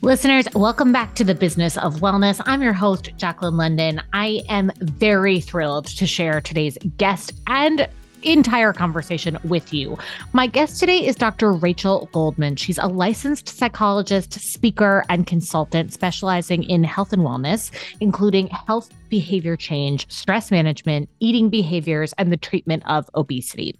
Listeners, welcome back to the business of wellness. I'm your host, Jaclyn London. I am very thrilled to share today's guest and entire conversation with you. My guest today is Dr. Rachel Goldman. She's a licensed psychologist, speaker, and consultant specializing in health and wellness, including health behavior change, stress management, eating behaviors, and the treatment of obesity.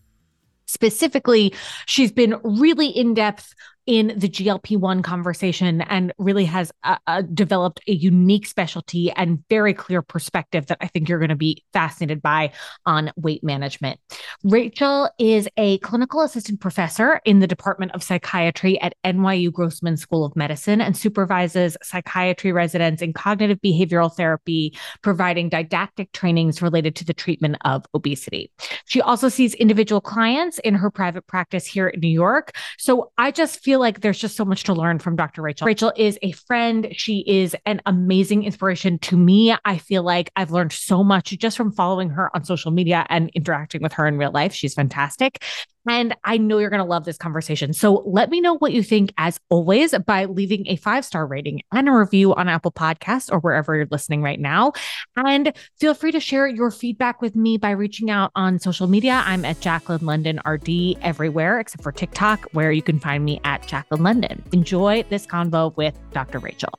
Specifically, she's been really in depth in the GLP 1 conversation and really has uh, uh, developed a unique specialty and very clear perspective that I think you're going to be fascinated by on weight management. Rachel is a clinical assistant professor in the Department of Psychiatry at NYU Grossman School of Medicine and supervises psychiatry residents in cognitive behavioral therapy, providing didactic trainings related to the treatment of obesity. She also sees individual clients in her private practice here in New York. So I just feel feel like there's just so much to learn from Dr. Rachel. Rachel is a friend. She is an amazing inspiration to me. I feel like I've learned so much just from following her on social media and interacting with her in real life. She's fantastic. And I know you're going to love this conversation. So let me know what you think, as always, by leaving a five star rating and a review on Apple Podcasts or wherever you're listening right now. And feel free to share your feedback with me by reaching out on social media. I'm at Jaclyn London RD everywhere except for TikTok, where you can find me at Jaclyn London. Enjoy this convo with Dr. Rachel.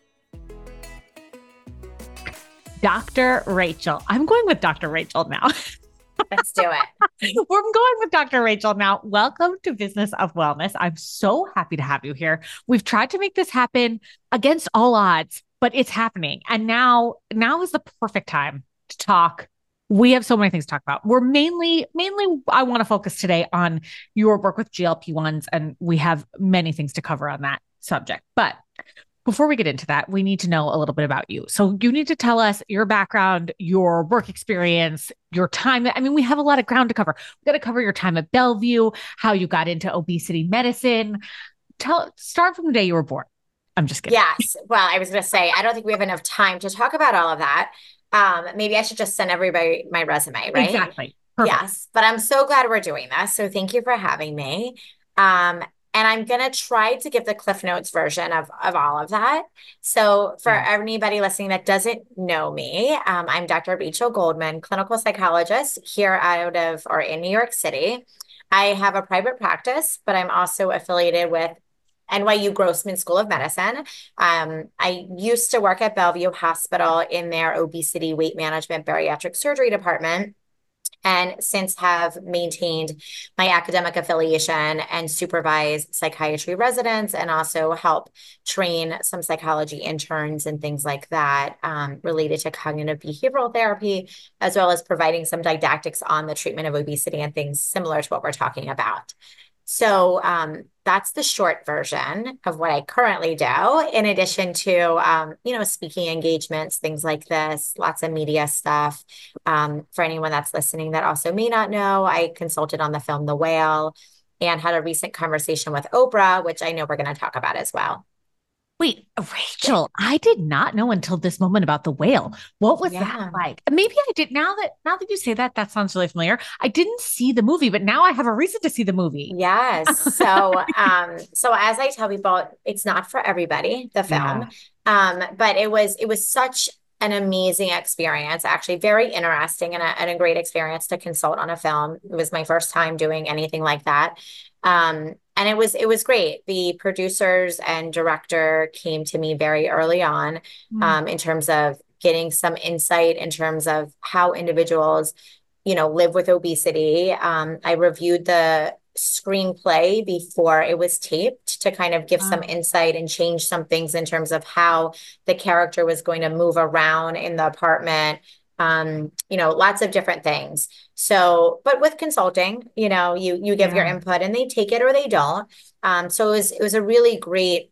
Dr. Rachel. I'm going with Dr. Rachel now. Let's do it. We're going with Dr. Rachel now. Welcome to Business of Wellness. I'm so happy to have you here. We've tried to make this happen against all odds, but it's happening. And now, now is the perfect time to talk. We have so many things to talk about. We're mainly, mainly, I want to focus today on your work with GLP ones, and we have many things to cover on that subject. But before we get into that, we need to know a little bit about you. So you need to tell us your background, your work experience, your time. I mean, we have a lot of ground to cover. We got to cover your time at Bellevue, how you got into obesity medicine. Tell start from the day you were born. I'm just kidding. Yes. Well, I was going to say I don't think we have enough time to talk about all of that. Um, maybe I should just send everybody my resume, right? Exactly. Perfect. Yes. But I'm so glad we're doing this. So thank you for having me. Um, and I'm going to try to give the Cliff Notes version of, of all of that. So, for yeah. anybody listening that doesn't know me, um, I'm Dr. Rachel Goldman, clinical psychologist here out of or in New York City. I have a private practice, but I'm also affiliated with NYU Grossman School of Medicine. Um, I used to work at Bellevue Hospital in their obesity, weight management, bariatric surgery department and since have maintained my academic affiliation and supervise psychiatry residents and also help train some psychology interns and things like that um, related to cognitive behavioral therapy, as well as providing some didactics on the treatment of obesity and things similar to what we're talking about. So um, that's the short version of what I currently do. In addition to, um, you know, speaking engagements, things like this, lots of media stuff. Um, for anyone that's listening that also may not know, I consulted on the film The Whale and had a recent conversation with Oprah, which I know we're going to talk about as well. Wait, Rachel, I did not know until this moment about the whale. What was yeah. that like? Maybe I did now that now that you say that, that sounds really familiar. I didn't see the movie, but now I have a reason to see the movie. Yes. So um, so as I tell people, it's not for everybody, the film. Yeah. Um, but it was it was such an amazing experience, actually very interesting and a, and a great experience to consult on a film. It was my first time doing anything like that. Um, and it was it was great the producers and director came to me very early on mm. um, in terms of getting some insight in terms of how individuals you know live with obesity um, i reviewed the screenplay before it was taped to kind of give wow. some insight and change some things in terms of how the character was going to move around in the apartment um, you know, lots of different things. So, but with consulting, you know, you you give yeah. your input and they take it or they don't. Um, so it was it was a really great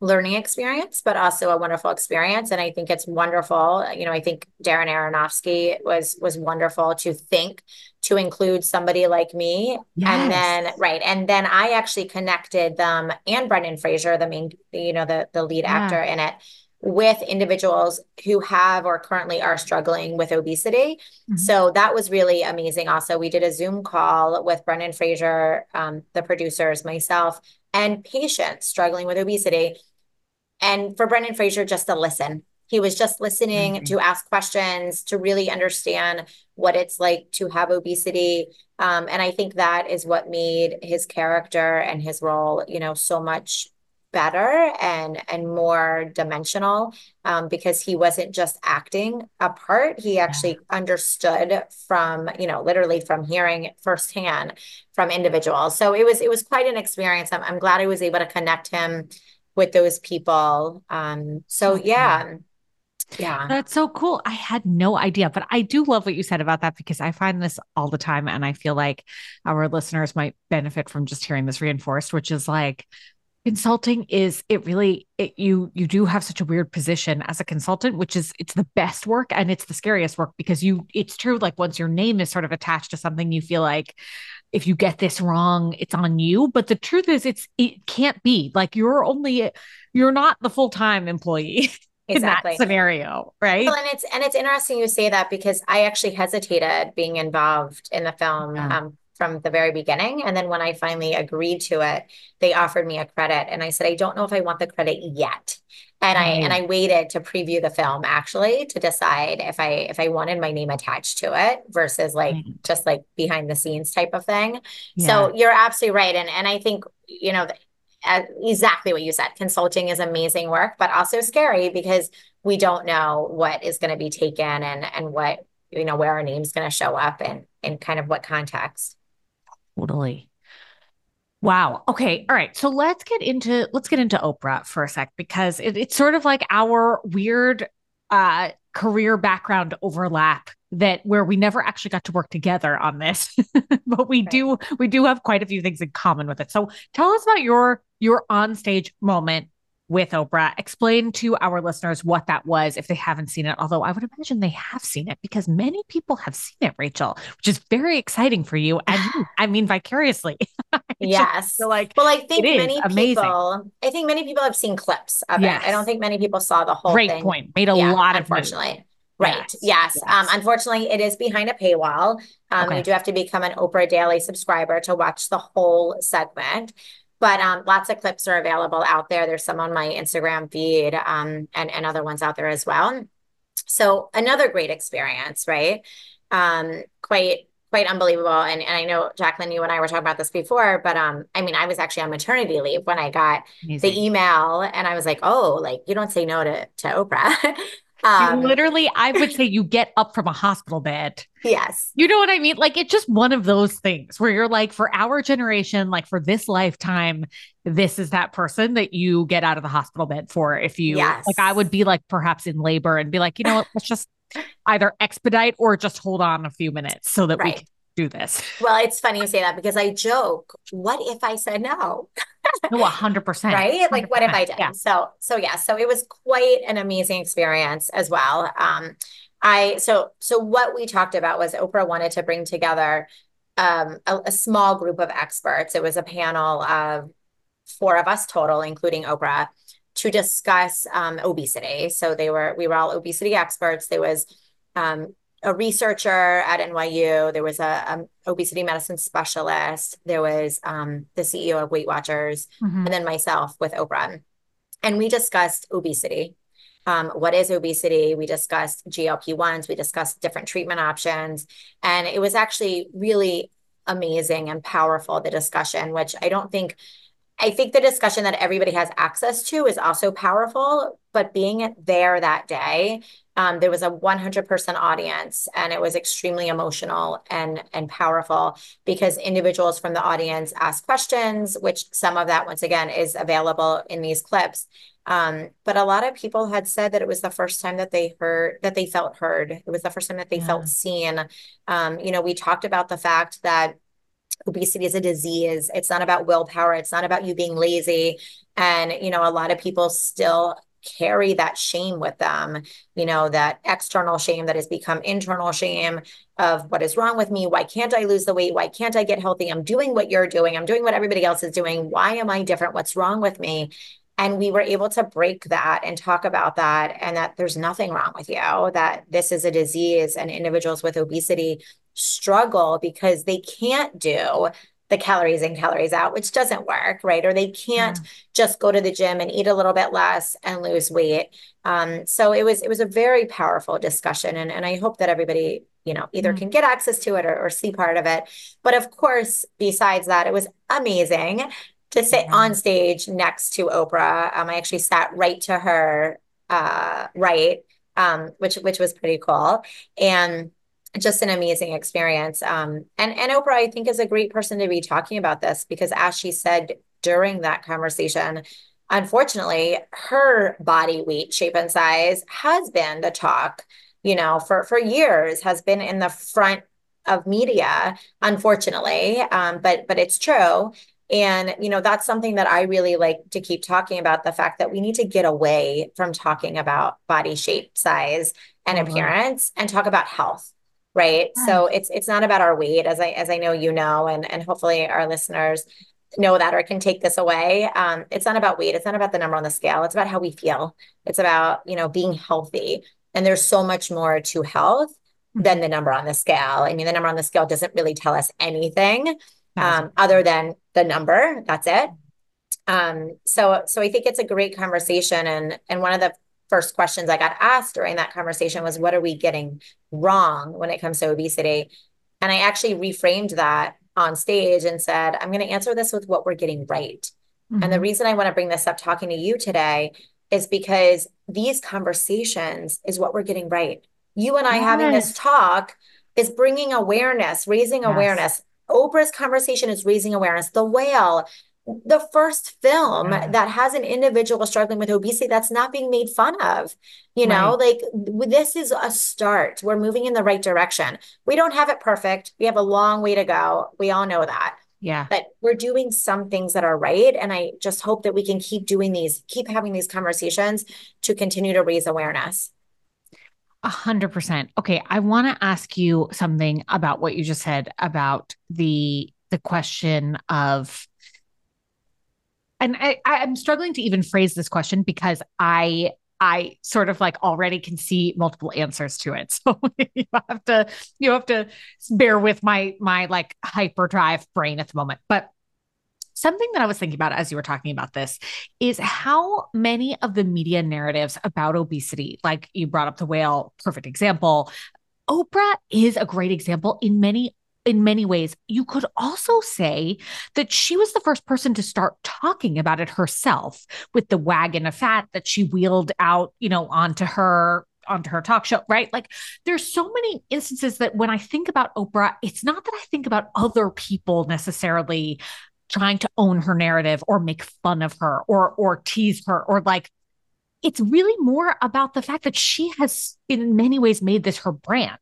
learning experience, but also a wonderful experience. And I think it's wonderful. You know, I think Darren Aronofsky was was wonderful to think to include somebody like me. Yes. And then right. And then I actually connected them and Brendan Fraser, the main, you know, the the lead yeah. actor in it with individuals who have or currently are struggling with obesity. Mm-hmm. So that was really amazing. Also, we did a Zoom call with Brendan Fraser, um, the producers, myself, and patients struggling with obesity. and for Brendan Fraser just to listen. He was just listening mm-hmm. to ask questions, to really understand what it's like to have obesity. Um, and I think that is what made his character and his role, you know, so much better and and more dimensional um, because he wasn't just acting a part. He actually understood from you know literally from hearing firsthand from individuals. So it was it was quite an experience. I'm, I'm glad i was able to connect him with those people. Um, so yeah yeah. That's so cool. I had no idea, but I do love what you said about that because I find this all the time. And I feel like our listeners might benefit from just hearing this reinforced, which is like consulting is it really it, you you do have such a weird position as a consultant which is it's the best work and it's the scariest work because you it's true like once your name is sort of attached to something you feel like if you get this wrong it's on you but the truth is it's it can't be like you're only you're not the full-time employee in exactly. that scenario, right? Well, and it's and it's interesting you say that because I actually hesitated being involved in the film yeah. um, from the very beginning. And then when I finally agreed to it, they offered me a credit. And I said, I don't know if I want the credit yet. And right. I and I waited to preview the film actually to decide if I if I wanted my name attached to it versus like right. just like behind the scenes type of thing. Yeah. So you're absolutely right. And and I think, you know, exactly what you said. Consulting is amazing work, but also scary because we don't know what is going to be taken and and what you know where our name's going to show up and in kind of what context. Totally. Wow. Okay. All right. So let's get into let's get into Oprah for a sec because it, it's sort of like our weird uh career background overlap that where we never actually got to work together on this but we right. do we do have quite a few things in common with it so tell us about your your on stage moment with Oprah. Explain to our listeners what that was if they haven't seen it. Although I would imagine they have seen it because many people have seen it, Rachel, which is very exciting for you. And I mean, vicariously. yes. like, well, I think many amazing. people, I think many people have seen clips of yes. it. I don't think many people saw the whole Great thing. point. Made a yeah, lot of unfortunately. Right. Yes. yes. yes. Um, unfortunately, it is behind a paywall. Um, okay. You do have to become an Oprah Daily subscriber to watch the whole segment but um, lots of clips are available out there. There's some on my Instagram feed um, and, and other ones out there as well. So another great experience, right? Um, quite quite unbelievable. And, and I know Jaclyn, you and I were talking about this before, but um, I mean, I was actually on maternity leave when I got Amazing. the email, and I was like, oh, like you don't say no to to Oprah. Um, literally, I would say you get up from a hospital bed. Yes. You know what I mean? Like it's just one of those things where you're like, for our generation, like for this lifetime, this is that person that you get out of the hospital bed for. If you yes. like, I would be like perhaps in labor and be like, you know what, let's just either expedite or just hold on a few minutes so that right. we can do this. Well, it's funny you say that because I joke, what if I said no? no, hundred percent. Right? Like, what if I did? Yeah. So, so yeah. So it was quite an amazing experience as well. Um, I so so what we talked about was Oprah wanted to bring together um, a, a small group of experts. It was a panel of four of us total, including Oprah, to discuss um, obesity. So they were we were all obesity experts. There was um, a researcher at NYU. There was a, a obesity medicine specialist. There was um, the CEO of Weight Watchers, mm-hmm. and then myself with Oprah. And we discussed obesity. Um, what is obesity? We discussed GLP ones. We discussed different treatment options, and it was actually really amazing and powerful. The discussion, which I don't think I think the discussion that everybody has access to is also powerful, but being there that day, um, there was a 100 person audience and it was extremely emotional and, and powerful because individuals from the audience asked questions, which some of that, once again, is available in these clips. Um, but a lot of people had said that it was the first time that they heard that they felt heard. It was the first time that they yeah. felt seen. Um, you know, we talked about the fact that obesity is a disease. It's not about willpower. It's not about you being lazy. And, you know, a lot of people still carry that shame with them, you know, that external shame that has become internal shame of what is wrong with me? Why can't I lose the weight? Why can't I get healthy? I'm doing what you're doing. I'm doing what everybody else is doing. Why am I different? What's wrong with me? And we were able to break that and talk about that, and that there's nothing wrong with you, that this is a disease, and individuals with obesity struggle because they can't do the calories in, calories out, which doesn't work, right? Or they can't yeah. just go to the gym and eat a little bit less and lose weight. Um, so it was it was a very powerful discussion, and and I hope that everybody you know either mm-hmm. can get access to it or, or, see part of it. But of course, besides that, it was amazing to sit on stage next to Oprah. Um, I actually sat right to her uh, right, um, which which was pretty cool, and just an amazing experience. Um, and and Oprah, I think, is a great person to be talking about this because, as she said during that conversation, unfortunately, her body weight, shape, and size has been the talk. You know, for for years, has been in the front of media, unfortunately. Um, but but it's true. And, you know, that's something that I really like to keep talking about the fact that we need to get away from talking about body shape, size, and mm-hmm. appearance and talk about health right? So it's it's not about our weight as i as i know you know and and hopefully our listeners know that or can take this away. Um, it's not about weight it's not about the number on the scale it's about how we feel. It's about you know being healthy. And there's so much more to health mm-hmm. than the number on the scale. I mean the number on the scale doesn't really tell us anything um, other than the number that's it. Um, so so i think it's a great conversation and and one of the first questions I got asked during that conversation was, What are we getting wrong when it comes to obesity? And I actually reframed that on stage and said, I'm going to answer this with what we're getting right. Mm-hmm. And the mm-hmm. reason I want to bring this up talking to you today is because these conversations is what we're getting right. You and I yes. having this talk is bringing awareness, raising yes. awareness. Oprah's conversation is raising awareness. The whale the first film yeah. that has an individual struggling with obesity that's not being made fun of you know right. like this is a start we're moving in the right direction we don't have it perfect we have a long way to go we all know that yeah but we're doing some things that are right and i just hope that we can keep doing these keep having these conversations to continue to raise awareness a hundred percent. Okay. I want to ask you something about what you just said about the the question of and I, I'm struggling to even phrase this question because I I sort of like already can see multiple answers to it. So you have to you have to bear with my my like hyperdrive brain at the moment. But something that I was thinking about as you were talking about this is how many of the media narratives about obesity, like you brought up the whale, perfect example. Oprah is a great example in many in many ways. You could also say that she was the first person to start talking about it herself with the wagon of fat that she wheeled out, you know, onto her onto her talk show, right? Like there's so many instances that when I think about Oprah, it's not that I think about other people necessarily trying to own her narrative or make fun of her or or tease her or like it's really more about the fact that she has in many ways made this her brand.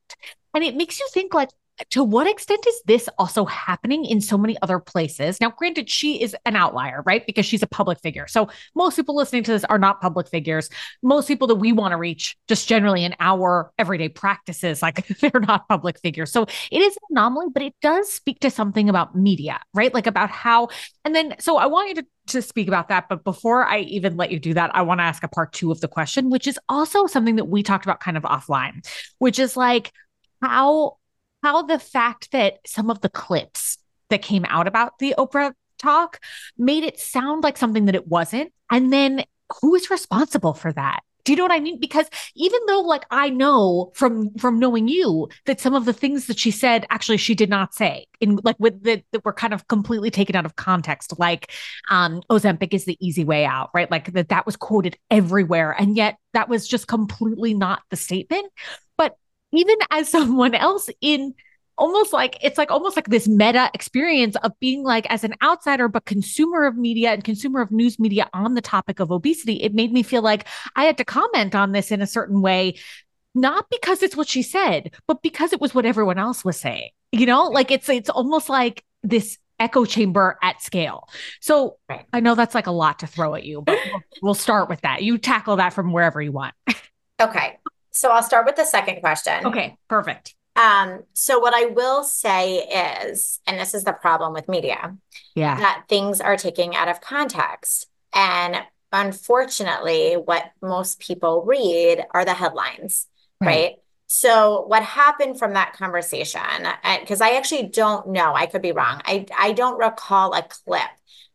And it makes you think like to what extent is this also happening in so many other places? Now, granted, she is an outlier, right? Because she's a public figure. So most people listening to this are not public figures. Most people that we want to reach, just generally in our everyday practices, like they're not public figures. So it is an anomaly, but it does speak to something about media, right? Like about how, and then, so I want you to to speak about that. But before I even let you do that, I want to ask a part two of the question, which is also something that we talked about kind of offline, which is like how how the fact that some of the clips that came out about the Oprah talk made it sound like something that it wasn't. And then who is responsible for that? Do you know what I mean? Because even though like I know from from knowing you that some of the things that she said actually she did not say in like with the that were kind of completely taken out of context, like um Ozempic is the easy way out, right? Like that that was quoted everywhere. And yet that was just completely not the statement even as someone else in almost like it's like almost like this meta experience of being like as an outsider but consumer of media and consumer of news media on the topic of obesity it made me feel like i had to comment on this in a certain way not because it's what she said but because it was what everyone else was saying you know? Like it's it's almost like this echo chamber at scale. So i know that's like a lot to throw at you but we'll, we'll start with that. You tackle that from wherever you want. Okay so I'll start with the second question. Okay, perfect. Um, so what I will say is, and this is the problem with media, yeah, that things are taken out of context. And unfortunately, what most people read are the headlines, right? right? so what happened from that conversation because i actually don't know i could be wrong i i don't recall a clip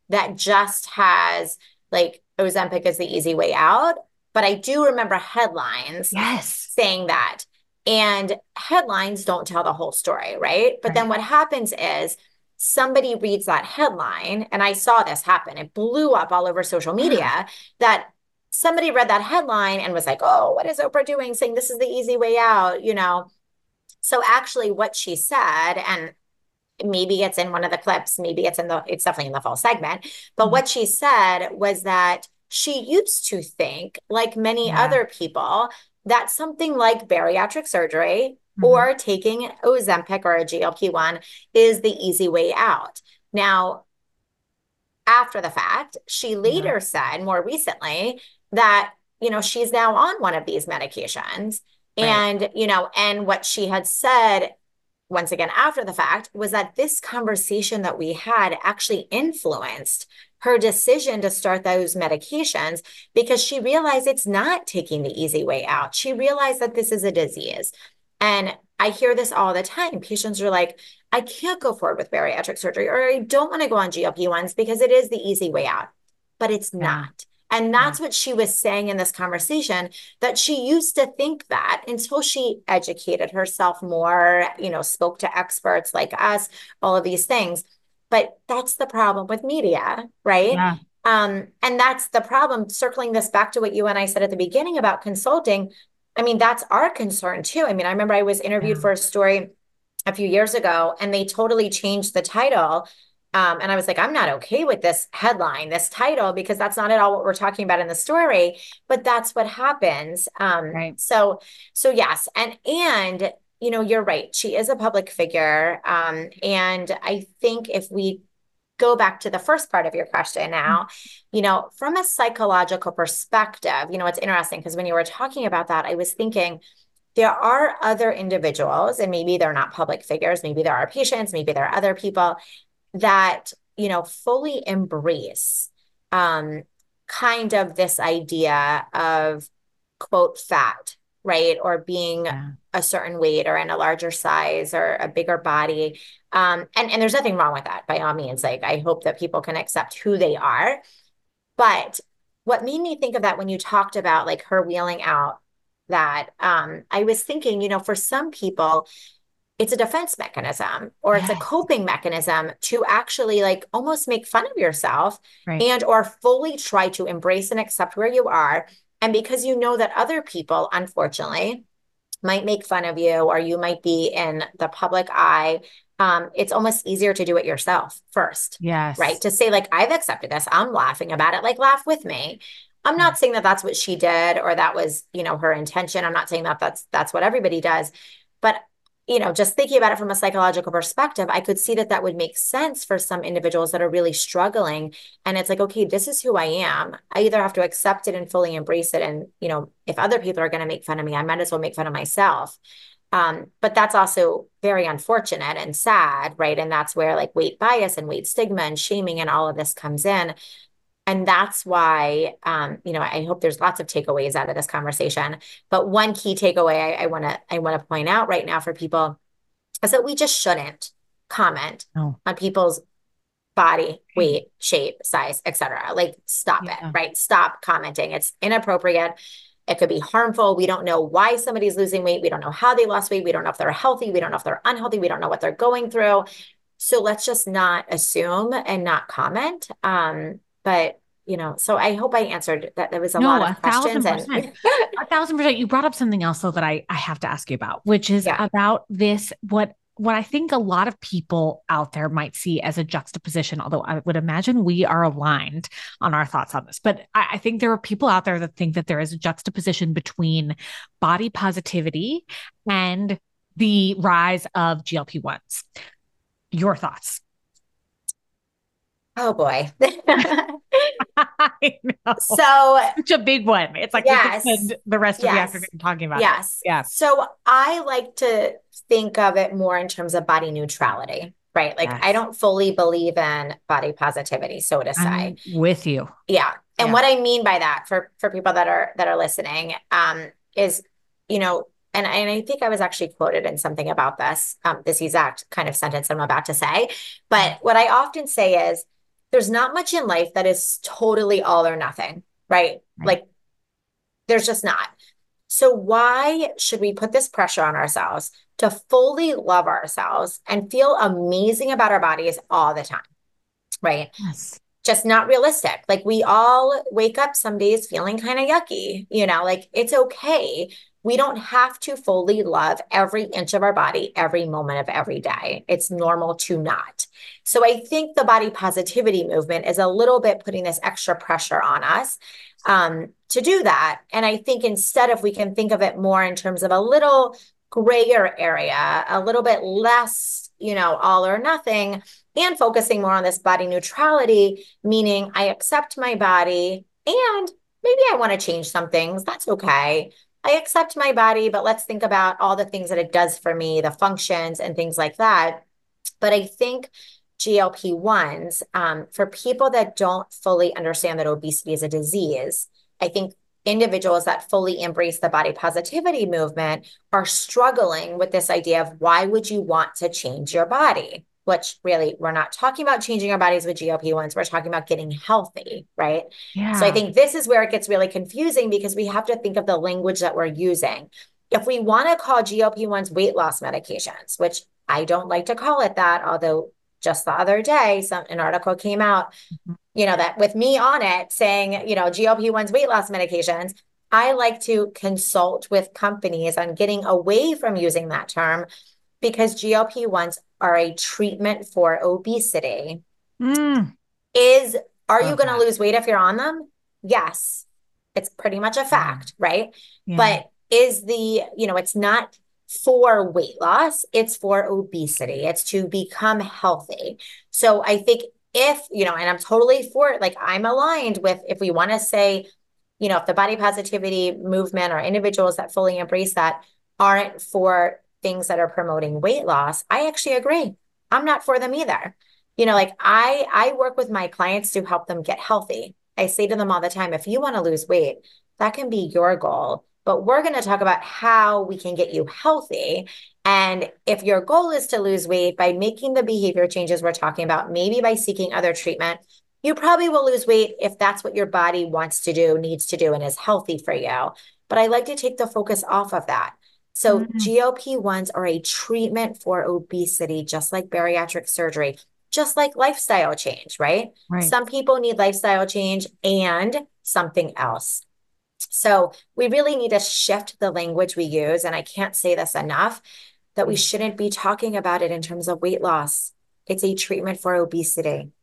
that just has like ozempic is the easy way out but i do remember headlines yes saying that and headlines don't tell the whole story right but right. then what happens is somebody reads that headline and i saw this happen it blew up all over social media that somebody read that headline and was like, oh, what is Oprah doing? Saying this is the easy way out, you know? So actually, what she said, and maybe it's in one of the clips, maybe it's in the, it's definitely in the full segment, but mm-hmm. what she said was that she used to think, like many yeah. other people, that something like bariatric surgery mm-hmm. or taking Ozempic or a GLP 1 is the easy way out. Now, after the fact, she later yeah. said more recently that, you know, she's now on one of these medications. Right. And, you know, and what she had said once again after the fact was that this conversation that we had actually influenced her decision to start those medications because she realized it's not taking the easy way out. She realized that this is a disease. And I hear this all the time. Patients are like, I can't go forward with bariatric surgery, or I don't want to go on GLP 1s because it is the easy way out. But it's yeah. not. And that's yeah. what she was saying in this conversation that she used to think that until she educated herself more, you know, spoke to experts like us, all of these things. But that's the problem with media, right? Yeah. Um, and that's the problem. Circling this back to what you and I said at the beginning about consulting, I mean, that's our concern too. I mean, I remember I was interviewed yeah. for a story a few years ago and they totally changed the title um, and I was like, I'm not okay with this headline, this title, because that's not at all what we're talking about in the story. But that's what happens. Um, right. So, so yes, and and you know, you're right. She is a public figure, um, and I think if we go back to the first part of your question now, mm-hmm. you know, from a psychological perspective, you know, it's interesting because when you were talking about that, I was thinking there are other individuals, and maybe they're not public figures, maybe there are patients, maybe there are other people that you know fully embrace um, kind of this idea of quote fat right or being yeah. a certain weight or in a larger size or a bigger body um, and and there's nothing wrong with that by all means like i hope that people can accept who they are but what made me think of that when you talked about like her wheeling out that um, i was thinking you know for some people it's a defense mechanism or yes. it's a coping mechanism to actually like almost make fun of yourself right. and or fully try to embrace and accept where you are and because you know that other people unfortunately might make fun of you or you might be in the public eye um, it's almost easier to do it yourself first yes. right? To say like i've accepted this. I'm laughing about it. Like laugh with me. I'm not saying that that's what she did or that was you know her intention. I'm not saying that that's that's what everybody does. But you know, just thinking about it from a psychological perspective, I could see that that would make sense for some individuals that are really struggling. And it's like, okay, this is who I am. I either have to accept it and fully embrace it. And, you know, if other people are going to make fun of me, I might as well make fun of myself. Um, but that's also very unfortunate and sad, right? And that's where like weight bias and weight stigma and shaming and all of this comes in and that's why um, you know i hope there's lots of takeaways out of this conversation but one key takeaway i want to i want to point out right now for people is that we just shouldn't comment on people's body weight shape size etc like stop yeah. it right stop commenting it's inappropriate it could be harmful. We don't know why somebody's losing weight. We don't know how they lost weight. We don't know if they're healthy. We don't know if they're unhealthy. We don't know what they're going through. So let's just not assume and not comment. Um, but you know, so I hope I answered that. There was a no, lot of a questions. Thousand and a thousand percent. You brought up something else though that I I have to ask you about, which is yeah. about this what what I think a lot of people out there might see as a juxtaposition, although I would imagine we are aligned on our thoughts on this. But I, I, think there are people out there that think that there is a juxtaposition between body positivity and the rise of GLP 1s. Your thoughts? Oh boy. I know. So such a big one. It's like yes, the rest yes, of the afternoon talking about. Yes. It. Yeah. So I like to think of it more in terms of body neutrality. Right. Like yes. I don't fully believe in body positivity, so to say. With you. Yeah. And yeah. what I mean by that for for people that are that are listening, um, is, you know, and, and I think I was actually quoted in something about this, um, this exact kind of sentence I'm about to say. But what I often say is there's not much in life that is totally all or nothing, right? right. Like there's just not. So why should we put this pressure on ourselves to fully love ourselves and feel amazing about our bodies all the time? Right. Yes just not realistic. Like we all wake up some days feeling kind of yucky, you know, like it's okay. We don't have to fully love every inch of our body every moment of every day. It's normal to not. So I think the body positivity movement is a little bit putting this extra pressure on us um, to do that. And I think instead, if we can think of it more in terms of a little grayer area, a little bit less, you know, all or nothing, and focusing more on this body neutrality, meaning I accept my body and maybe I want to change some things. That's okay. I accept my body, but let's think about all the things that it does for me, the functions and things like that. But I think GLP 1s, um, for people that don't fully understand that obesity is a disease, I think individuals that fully embrace the body positivity movement are struggling with this idea of why would you want to change your body? Which really we're not talking about changing our bodies with GLP-1s. We're talking about getting healthy, right? Yeah. So I think this is where it gets really confusing because we have to think of the language that we're using. If we want to call GLP-1s weight loss medications, which I don't like to call it that, although just the other day some an article came out, mm-hmm. you know, that with me on it saying, you know, GLP-1s weight loss medications, I like to consult with companies on getting away from using that term because GLP 1s are a treatment for obesity. Mm. Is are you going to lose weight if you're on them? Yes. It's pretty much a fact, yeah. right? Yeah. But is the, you know, it's not for weight loss, it's for obesity. It's to become healthy. So I think if, you know, and I'm totally for it, like I'm aligned with if we want to say, you know, if the body positivity movement or individuals that fully embrace that aren't for things that are promoting weight loss, I actually agree. I'm not for them either. You know, like I I work with my clients to help them get healthy. I say to them all the time, if you want to lose weight, that can be your goal. But we're going to talk about how we can get you healthy. And if your goal is to lose weight by making the behavior changes we're talking about, maybe by seeking other treatment, you probably will lose weight if that's what your body wants to do, needs to do, and is healthy for you. But I like to take the focus off of that. So mm-hmm. GLP-1s are a treatment for obesity, just like bariatric surgery, just like lifestyle change, right? right? Some people need lifestyle change and something else. So we really need to shift the language we use. And I can't say this enough that we mm. shouldn't be talking about it in terms of weight loss. It's a treatment for obesity.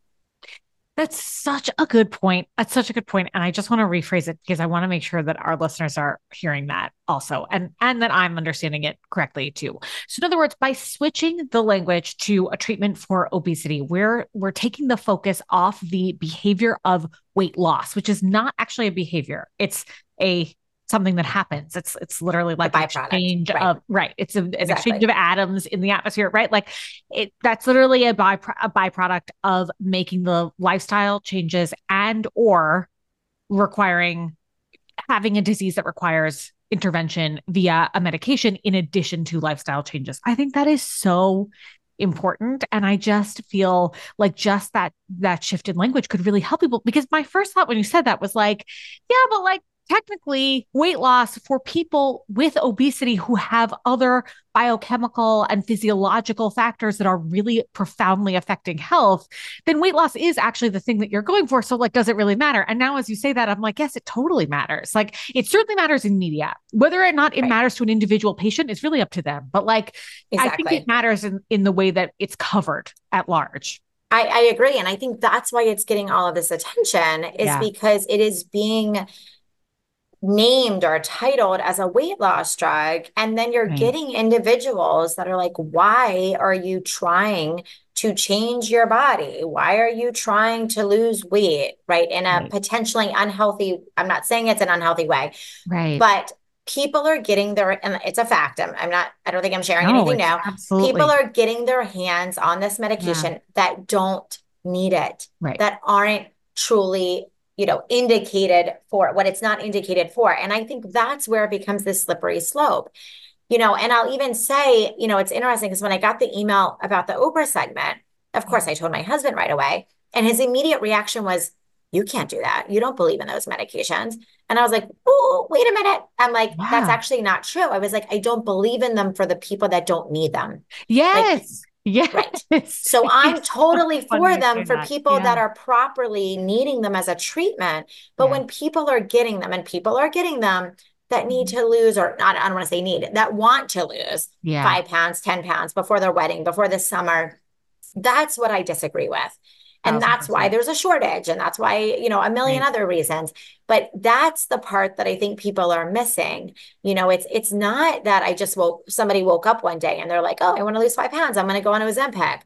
That's such a good point. That's such a good point. And I just want to rephrase it because I want to make sure that our listeners are hearing that also and and that I'm understanding it correctly too. So in other words, by switching the language to a treatment for obesity, we're we're taking the focus off the behavior of weight loss, which is not actually a behavior. It's a something that happens. It's it's literally like an exchange right. of right. It's a, an exactly. exchange of atoms in the atmosphere, right? Like it. That's literally a by a byproduct of making the lifestyle changes and or requiring having a disease that requires intervention via a medication in addition to lifestyle changes. I think that is so important and i just feel like just that that shift in language could really help people because my first thought when you said that was like yeah but like technically weight loss for people with obesity who have other biochemical and physiological factors that are really profoundly affecting health, then weight loss is actually the thing that you're going for. So, like, does it really matter? And now, as you say that, I'm like, yes, it totally matters. Like, it certainly matters in media. Whether or not it right. matters to an individual patient is really up to them. But, like, exactly. I think it matters in, in the way that it's covered at large. I, I agree. And I think that's why it's getting all of this attention, is yeah. because it is being named or titled as a weight loss drug. And then you're right. getting individuals that are like, why are you trying to change your body? Why are you trying to lose weight? Right. In a right. potentially unhealthy, I'm not saying it's an unhealthy way. Right. But people are getting their and it's a fact I'm, I'm not i don't think i'm sharing no, anything now absolutely. people are getting their hands on this medication yeah. that don't need it right that aren't truly you know, indicated for what it's not indicated for. And I think that's where it becomes this slippery slope. you know, and I'll even say, you know, it's interesting because when I got the email about the Oprah segment, of course, I told my husband right away, and his immediate reaction was, you can't do that. You don't believe in those medications. And I was like, oh, wait a minute. I'm like, wow. that's actually not true. I was like, I don't believe in them for the people that don't need them. Yes. Yes. Right. So I'm totally for them for that. people yeah. that are properly needing them as a treatment. But yeah. when people are getting them and people are getting them that need mm-hmm. to lose, or not, I don't want to say need, that want to lose yeah. five pounds, 10 pounds before their wedding, before the summer, that's what I disagree with and that's why there's a shortage and that's why you know a million right. other reasons. But that's the part that i think people are missing. You know it's it's not that i just woke somebody woke up one day and they're like oh i want to lose five pounds. I'm going to go on a Ozempic.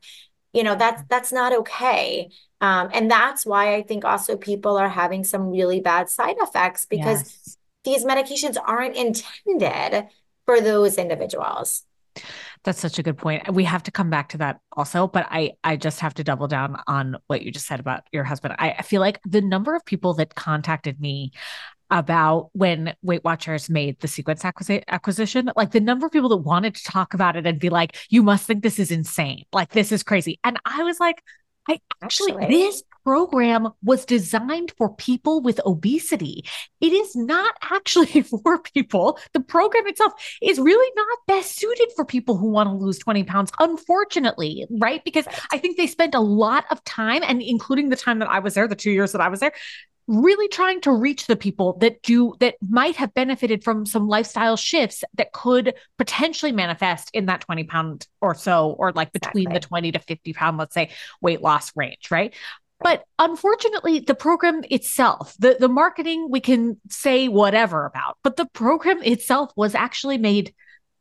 You know that's that's not okay. Um, and that's why i think also people are having some really bad side effects because yes. these medications aren't intended for those individuals that's such a good point. We have to come back to that also, but I I just have to double down on what you just said about your husband. I, I feel like the number of people that contacted me about when Weight Watchers made the sequence acquisition, like the number of people that wanted to talk about it and be like, you must think this is insane. Like, this is crazy. And I was like, I actually, actually, this program was designed for people with obesity. It is not actually for people. The program itself is really not best suited for people who want to lose 20 pounds, unfortunately, right? Because I think they spent a lot of time, and including the time that I was there, the two years that I was there, really trying to reach the people that do that might have benefited from some lifestyle shifts that could potentially manifest in that 20 pound or so or like between exactly. the 20 to 50 pound let's say weight loss range right but unfortunately, the program itself, the, the marketing, we can say whatever about, but the program itself was actually made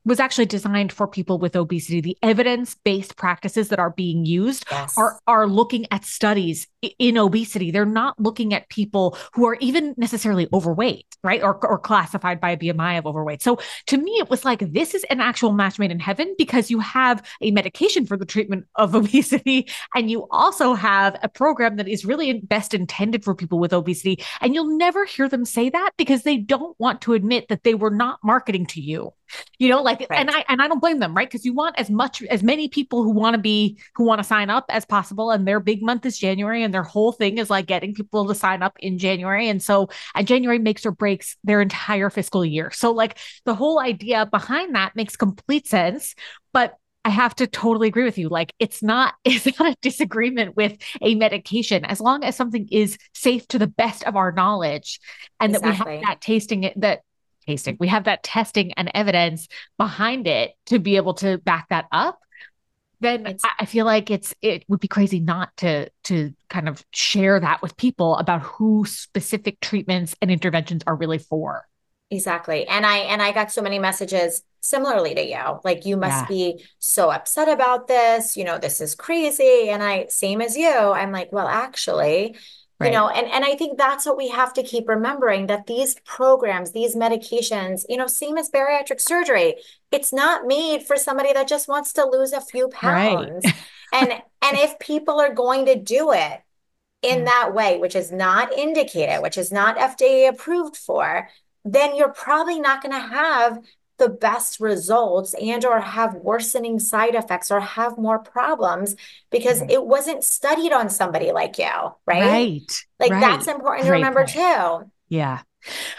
was actually designed for people with obesity. The evidence-based practices that are being used yes. are are looking at studies in obesity. They're not looking at people who are even necessarily overweight, right? Or, or classified by a BMI of overweight. So to me, it was like this is an actual match made in heaven because you have a medication for the treatment of obesity, and you also have a program that is really best intended for people with obesity. And you'll never hear them say that because they don't want to admit that they were not marketing to you you know like right. and i and i don't blame them right because you want as much as many people who want to be who want to sign up as possible and their big month is january and their whole thing is like getting people to sign up in january and so and january makes or breaks their entire fiscal year so like the whole idea behind that makes complete sense but I have to totally agree with you. Like it's not it's not a disagreement with a medication as long as something is safe to the best of our knowledge and exactly. that we have that tasting it that tasting. We have that testing and evidence behind it to be able to back that up. Then it's, I feel like it's it would be crazy not to to kind of share that with people about who specific treatments and interventions are really for. Exactly. And I and I got so many messages similarly to you. Like you must yeah. be so upset about this, you know, this is crazy and I same as you. I'm like, well, actually, Right. You know, and, and I think that's what we have to keep remembering that these programs, these medications, you know, same as bariatric surgery, it's not made for somebody that just wants to lose a few pounds. Right. and and if people are going to do it in that way, which is not indicated, which is not FDA approved for, then you're probably not going to have the best results and or have worsening side effects or have more problems because it wasn't studied on somebody like you right? Right. Like right. that's important Great to remember point. too. Yeah.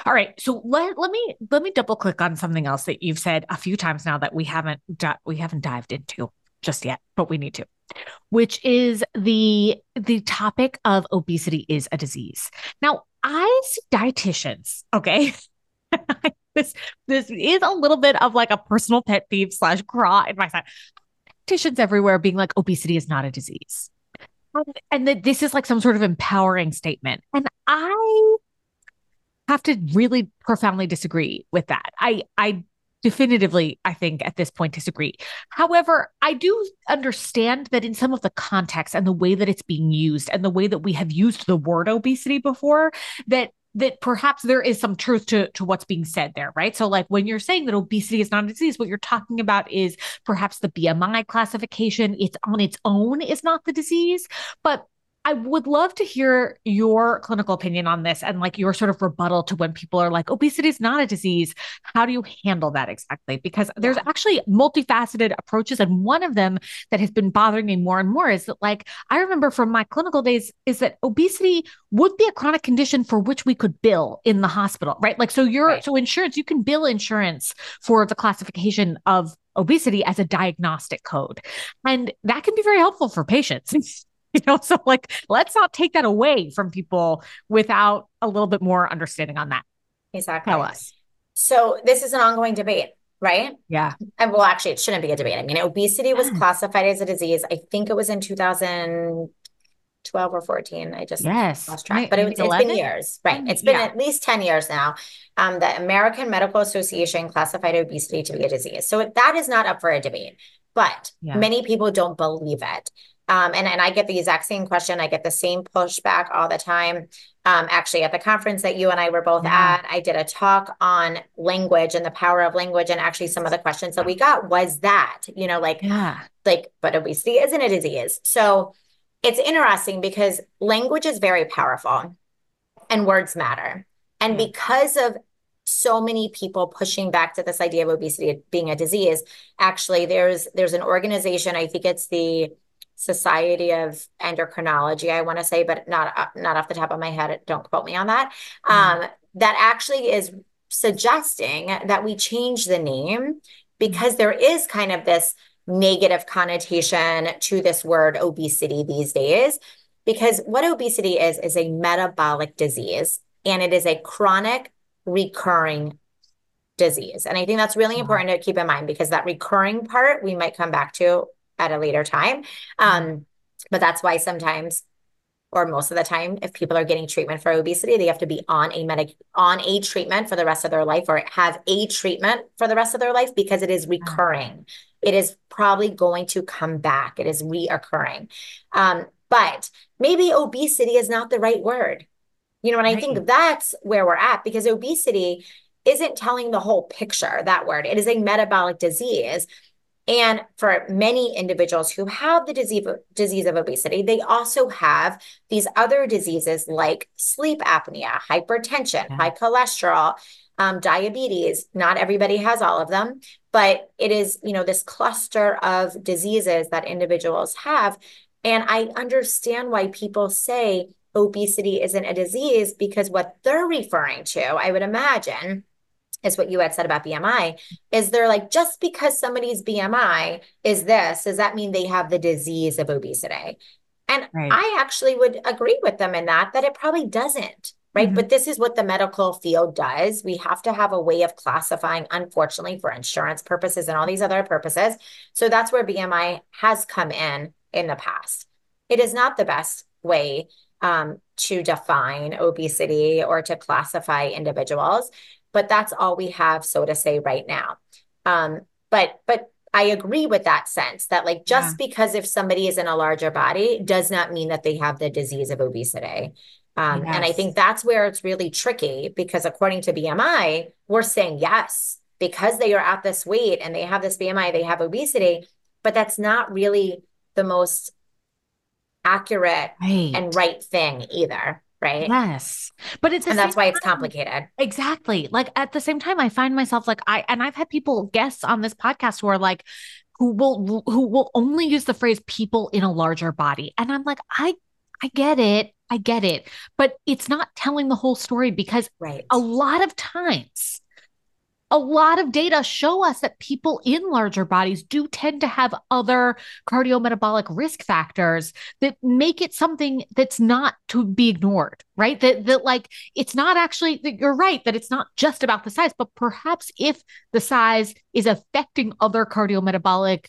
All right. So let, let me let me double click on something else that you've said a few times now that we haven't we haven't dived into just yet but we need to which is the the topic of obesity is a disease. Now i see dietitians okay this this is a little bit of like a personal pet peeve slash craw in my side. Dietitians everywhere being like, obesity is not a disease. Um, and that this is like some sort of empowering statement. And I have to really profoundly disagree with that. I I definitively, I think, at this point disagree. However, I do understand that in some of the context and the way that it's being used and the way that we have used the word obesity before, that that perhaps there is some truth to, to what's being said there, right? So, like when you're saying that obesity is not a disease, what you're talking about is perhaps the BMI classification. It's on its own is not the disease, but I would love to hear your clinical opinion on this and like your sort of rebuttal to when people are like, obesity is not a disease. How do you handle that exactly? Because there's actually multifaceted approaches. And one of them that has been bothering me more and more is that, like, I remember from my clinical days, is that obesity would be a chronic condition for which we could bill in the hospital, right? Like, so you're, right. so insurance, you can bill insurance for the classification of obesity as a diagnostic code. And that can be very helpful for patients. you know so like let's not take that away from people without a little bit more understanding on that. Exactly. Tell us. So this is an ongoing debate right? Yeah. And well actually it shouldn't be a debate. I mean obesity was classified as a disease. I think it was in 2012 or 14 i just yes. lost track. But it, has been years. Right. It's been yeah. at least 10 years now um, the american medical association classified obesity to be a disease. So that is not up for a debate. But yeah. many people don't believe it um, and, and I get the exact same question. I get the same pushback all the time. Um, actually, at the conference that you and I were both yeah. at, I did a talk on language and the power of language. And actually, some of the questions that we got was that, you know, like, yeah. like, but obesity isn't a disease. So it's interesting because language is very powerful and words matter. And because of so many people pushing back to this idea of obesity being a disease, actually, there's there's an organization. I think it's the Society of Endocrinology, I want to say, but not uh, not off the top of my head. Don't quote me on that. Mm-hmm. Um, that actually is suggesting that we change the name because there is kind of this negative connotation to this word obesity these days. Because what obesity is, is a metabolic disease and it is a chronic recurring disease. And I think that's really important to keep in mind because that recurring part we might come back to at a later time. Um, but that's why sometimes or most of the time if people are getting treatment for obesity they have to be on a medic on a treatment for the rest of their life or have a treatment for the rest of their life because it is recurring. It is probably going to come back. It is reoccurring. Um, but maybe obesity is not the right word. You know and i think that's where we're at because obesity isn't telling the whole picture that word. It is a metabolic disease and for many individuals who have the disease, disease of obesity, they also have these other diseases like sleep apnea, hypertension, yeah. high cholesterol, um, diabetes. Not everybody has all of them, but it is, you know, this cluster of diseases that individuals have. And I understand why people say obesity isn't a disease because what they're referring to, I would imagine, is what you had said about BMI, is they're like, just because somebody's BMI is this, does that mean they have the disease of obesity? And right. I actually would agree with them in that, that it probably doesn't. Right. Mm-hmm. But this is what the medical field does. We have to have a way of classifying, unfortunately, for insurance purposes and all these other purposes. So that's where BMI has come in in the past. It is not the best way um, to define obesity or to classify individuals but that's all we have, so to say, right now. Um, but but I agree with that sense that like just yeah. because if somebody is in a larger body does not mean that they have the disease of obesity. Um, yes. And I think that's where it's really tricky because according to BMI, we're saying yes, because they are at this weight and they have this BMI, they have obesity, but that's not really the most accurate right. and right thing either right? Yes. But it's and that's why it's complicated. Exactly. Like at the same time, I find myself like I and I've had people guests on this podcast who are like who will who will only use the phrase people in a larger body. And I'm like, I I get it. I get it. But it's not telling the whole story because right. a lot of times a lot of data show us that people in larger bodies do tend to have other cardiometabolic risk factors that make it something that's not to be ignored, right? That that like it's not actually that you're right that it's not just about the size, but perhaps if the size is affecting other cardiometabolic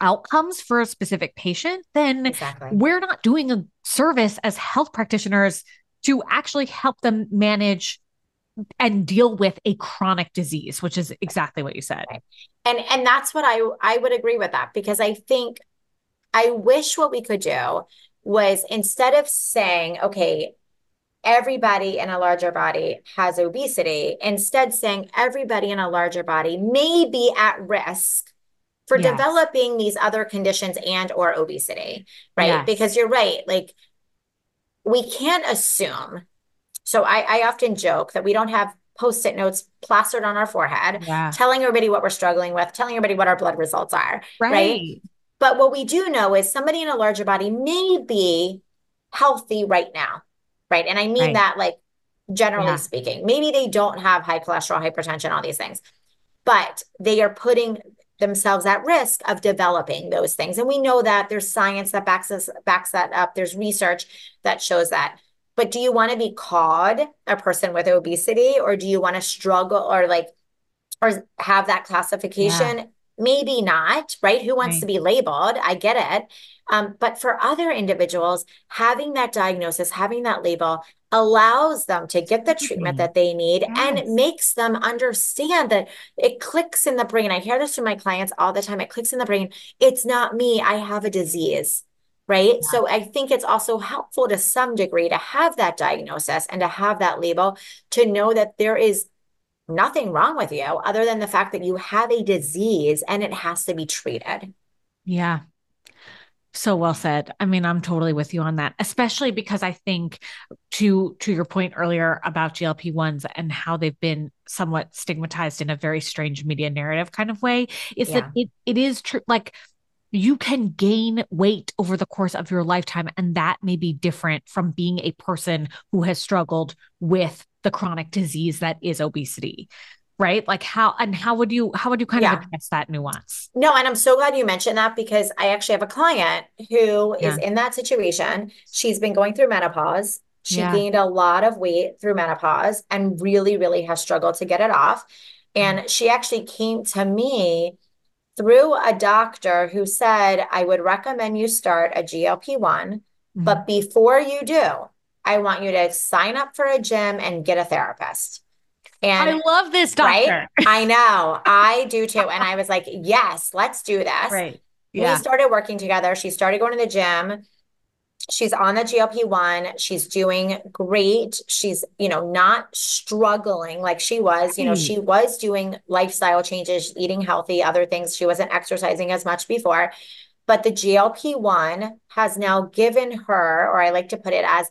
outcomes for a specific patient, then exactly. we're not doing a service as health practitioners to actually help them manage and deal with a chronic disease which is exactly what you said and and that's what i i would agree with that because i think i wish what we could do was instead of saying okay everybody in a larger body has obesity instead saying everybody in a larger body may be at risk for yes. developing these other conditions and or obesity right yes. because you're right like we can't assume. So I, I often joke that we don't have post-it notes plastered on our forehead, yeah. telling everybody what we're struggling with, telling everybody what our blood results are. Right. right. But what we do know is somebody in a larger body may be healthy right now. Right. And I mean right. that like generally yeah. speaking. Maybe they don't have high cholesterol, hypertension, all these things, but they are putting themselves at risk of developing those things. And we know that there's science that backs us backs that up. There's research that shows that. But do you want to be called a person with obesity or do you want to struggle or like or have that classification? Yeah. Maybe not, right? Who wants right. to be labeled? I get it. Um, but for other individuals, having that diagnosis, having that label allows them to get the treatment that they need yes. and makes them understand that it clicks in the brain. I hear this from my clients all the time. It clicks in the brain. It's not me. I have a disease. Right. Yeah. So I think it's also helpful to some degree to have that diagnosis and to have that label to know that there is nothing wrong with you other than the fact that you have a disease and it has to be treated. Yeah. So well said. I mean, I'm totally with you on that, especially because I think to to your point earlier about GLP-1s and how they've been somewhat stigmatized in a very strange media narrative kind of way is yeah. that it it is true like you can gain weight over the course of your lifetime and that may be different from being a person who has struggled with the chronic disease that is obesity right like how and how would you how would you kind yeah. of address that nuance no and i'm so glad you mentioned that because i actually have a client who yeah. is in that situation she's been going through menopause she yeah. gained a lot of weight through menopause and really really has struggled to get it off and mm-hmm. she actually came to me through a doctor who said i would recommend you start a glp-1 mm-hmm. but before you do i want you to sign up for a gym and get a therapist and I love this doctor. Right? I know. I do too. And I was like, yes, let's do this. Right. Yeah. We started working together. She started going to the gym. She's on the GLP 1. She's doing great. She's, you know, not struggling like she was. You know, she was doing lifestyle changes, eating healthy, other things. She wasn't exercising as much before. But the GLP 1 has now given her, or I like to put it as,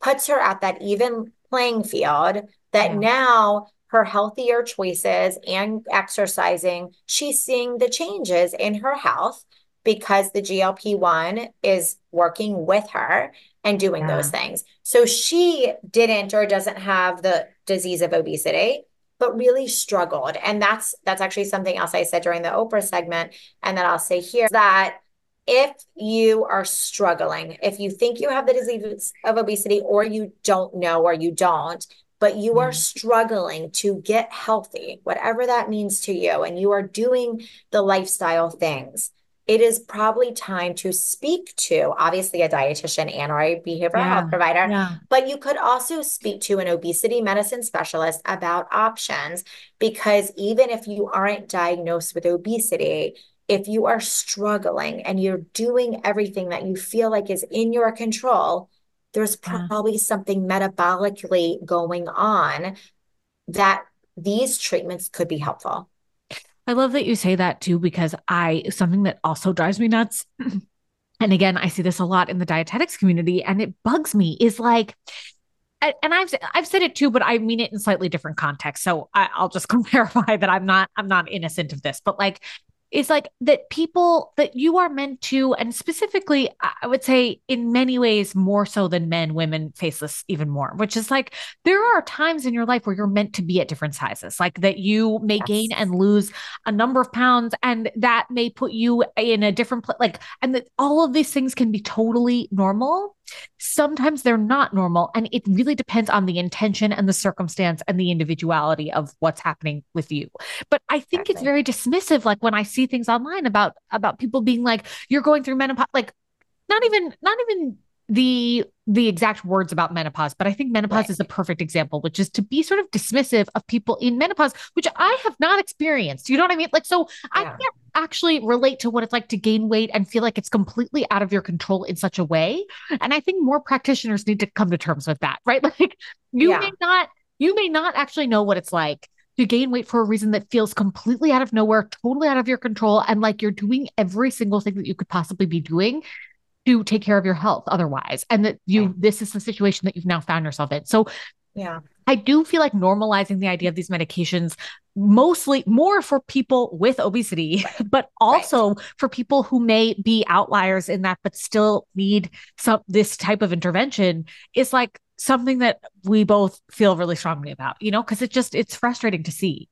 puts her at that even playing field that yeah. now her healthier choices and exercising, she's seeing the changes in her health because the GLP 1 is working with her and doing yeah. those things. So she didn't or doesn't have the disease of obesity but really struggled and that's that's actually something else I said during the Oprah segment and that I'll say here that if you are struggling, if you think you have the disease of obesity or you don't know or you don't, but you are mm. struggling to get healthy, whatever that means to you, and you are doing the lifestyle things, it is probably time to speak to obviously a dietitian and or a behavioral yeah, health provider yeah. but you could also speak to an obesity medicine specialist about options because even if you aren't diagnosed with obesity if you are struggling and you're doing everything that you feel like is in your control there's probably yeah. something metabolically going on that these treatments could be helpful. I love that you say that too, because I, something that also drives me nuts. and again, I see this a lot in the dietetics community and it bugs me is like, and I've I've said it too, but I mean it in slightly different context. So I, will just clarify that I'm not I'm not innocent of this. But like is like that people that you are meant to, and specifically, I would say in many ways more so than men, women face this even more, which is like there are times in your life where you're meant to be at different sizes, like that you may yes. gain and lose a number of pounds, and that may put you in a different place, like, and that all of these things can be totally normal. Sometimes they're not normal. And it really depends on the intention and the circumstance and the individuality of what's happening with you. But I think exactly. it's very dismissive. Like when I see things online about about people being like, you're going through menopause, like not even not even the the exact words about menopause, but I think menopause right. is a perfect example, which is to be sort of dismissive of people in menopause, which I have not experienced. You know what I mean? Like, so yeah. I can't actually relate to what it's like to gain weight and feel like it's completely out of your control in such a way. And I think more practitioners need to come to terms with that, right? Like, you yeah. may not, you may not actually know what it's like to gain weight for a reason that feels completely out of nowhere, totally out of your control, and like you're doing every single thing that you could possibly be doing to take care of your health otherwise and that you this is the situation that you've now found yourself in so yeah I do feel like normalizing the idea of these medications mostly more for people with obesity, right. but also right. for people who may be outliers in that, but still need some this type of intervention is like something that we both feel really strongly about, you know, because it just it's frustrating to see.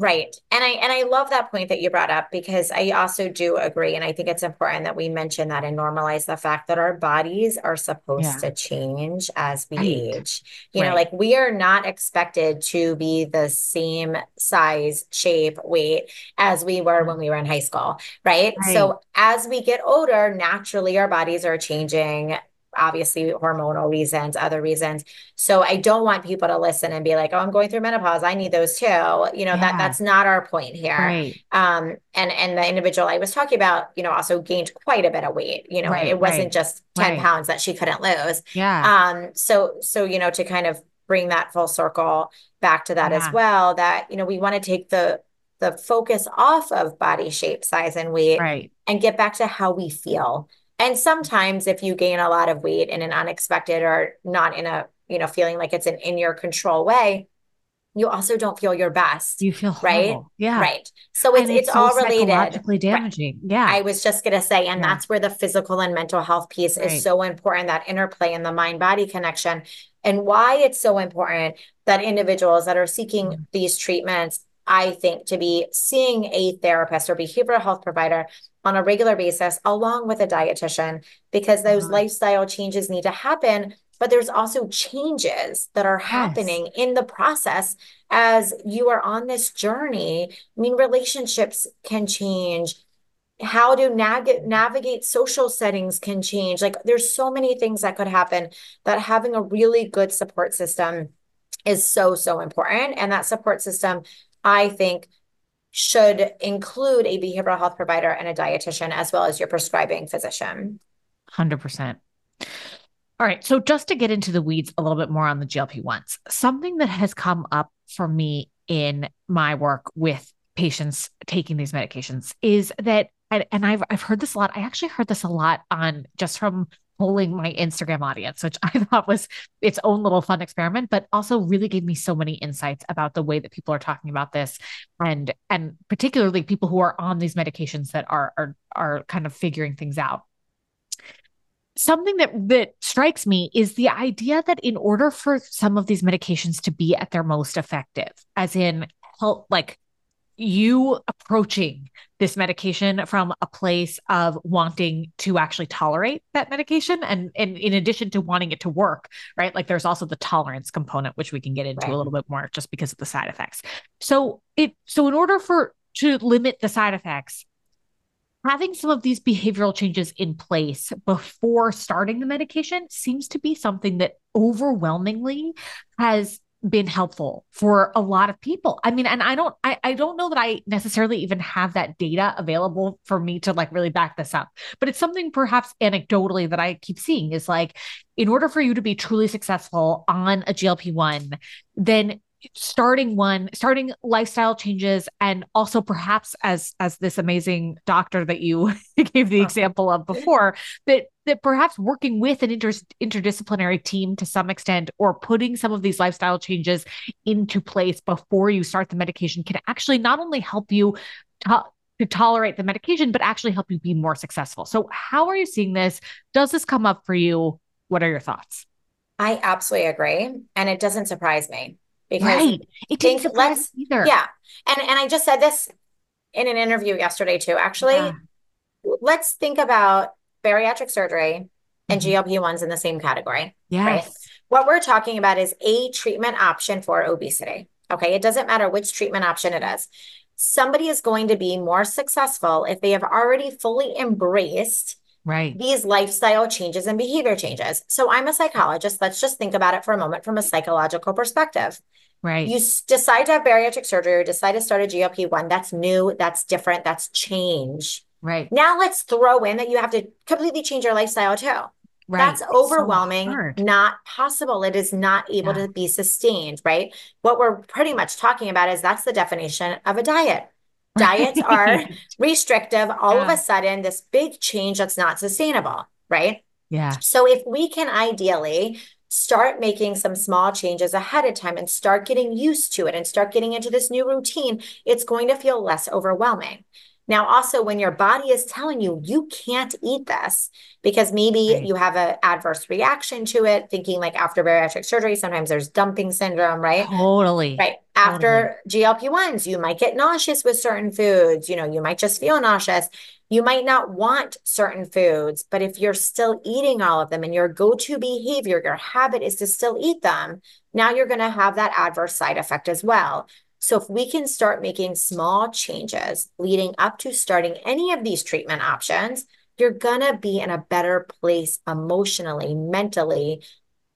Right. And I and I love that point that you brought up because I also do agree and I think it's important that we mention that and normalize the fact that our bodies are supposed yeah. to change as we right. age. You right. know, like we are not expected to be the same size, shape, weight as we were when we were in high school, right? right? So as we get older, naturally our bodies are changing obviously hormonal reasons, other reasons. So I don't want people to listen and be like, "Oh, I'm going through menopause. I need those too." You know, yeah. that that's not our point here. Right. Um and and the individual I was talking about, you know, also gained quite a bit of weight. You know, right, it wasn't right. just 10 right. pounds that she couldn't lose. Yeah. Um so so you know to kind of bring that full circle back to that yeah. as well that you know we want to take the the focus off of body shape, size, and weight, right. and get back to how we feel. And sometimes if you gain a lot of weight in an unexpected or not in a, you know, feeling like it's an in your control way, you also don't feel your best. You feel right. Yeah. Right. So it's, it's, it's, all so related. Psychologically damaging. Right. Yeah. I was just going to say, and yeah. that's where the physical and mental health piece right. is so important that interplay in the mind body connection and why it's so important that individuals that are seeking mm-hmm. these treatments I think, to be seeing a therapist or behavioral health provider on a regular basis, along with a dietitian, because those uh-huh. lifestyle changes need to happen. But there's also changes that are yes. happening in the process as you are on this journey. I mean, relationships can change. How to navigate social settings can change. Like there's so many things that could happen that having a really good support system is so so important and that support system I think should include a behavioral health provider and a dietitian as well as your prescribing physician. 100%. All right. So, just to get into the weeds a little bit more on the GLP 1s, something that has come up for me in my work with patients taking these medications is that, and I've, I've heard this a lot. I actually heard this a lot on just from polling my Instagram audience, which I thought was its own little fun experiment, but also really gave me so many insights about the way that people are talking about this and and particularly people who are on these medications that are are are kind of figuring things out. Something that that strikes me is the idea that in order for some of these medications to be at their most effective, as in help like you approaching this medication from a place of wanting to actually tolerate that medication and, and in addition to wanting it to work right like there's also the tolerance component which we can get into right. a little bit more just because of the side effects so it so in order for to limit the side effects having some of these behavioral changes in place before starting the medication seems to be something that overwhelmingly has been helpful for a lot of people. I mean, and I don't I, I don't know that I necessarily even have that data available for me to like really back this up. But it's something perhaps anecdotally that I keep seeing is like in order for you to be truly successful on a GLP-1, then starting one starting lifestyle changes and also perhaps as as this amazing doctor that you gave the uh-huh. example of before that that perhaps working with an inter- interdisciplinary team to some extent or putting some of these lifestyle changes into place before you start the medication can actually not only help you to, to tolerate the medication but actually help you be more successful. So how are you seeing this? Does this come up for you? What are your thoughts? I absolutely agree. And it doesn't surprise me because right. it didn't surprise either. Yeah. And and I just said this in an interview yesterday too. Actually, yeah. let's think about bariatric surgery and mm-hmm. GLP-1s in the same category. Yes. Right? What we're talking about is a treatment option for obesity. Okay. It doesn't matter which treatment option it is. Somebody is going to be more successful if they have already fully embraced right these lifestyle changes and behavior changes so i'm a psychologist let's just think about it for a moment from a psychological perspective Right. You decide to have bariatric surgery or decide to start a GLP 1. That's new. That's different. That's change. Right. Now let's throw in that you have to completely change your lifestyle too. Right. That's overwhelming, so not possible. It is not able yeah. to be sustained, right? What we're pretty much talking about is that's the definition of a diet. Diets are restrictive. All yeah. of a sudden, this big change that's not sustainable. right? Yeah. So if we can ideally start making some small changes ahead of time and start getting used to it and start getting into this new routine, it's going to feel less overwhelming. Now, also, when your body is telling you you can't eat this because maybe right. you have an adverse reaction to it, thinking like after bariatric surgery, sometimes there's dumping syndrome, right? Totally. Right. After totally. GLP 1s, you might get nauseous with certain foods. You know, you might just feel nauseous. You might not want certain foods, but if you're still eating all of them and your go to behavior, your habit is to still eat them, now you're going to have that adverse side effect as well. So, if we can start making small changes leading up to starting any of these treatment options, you're going to be in a better place emotionally, mentally,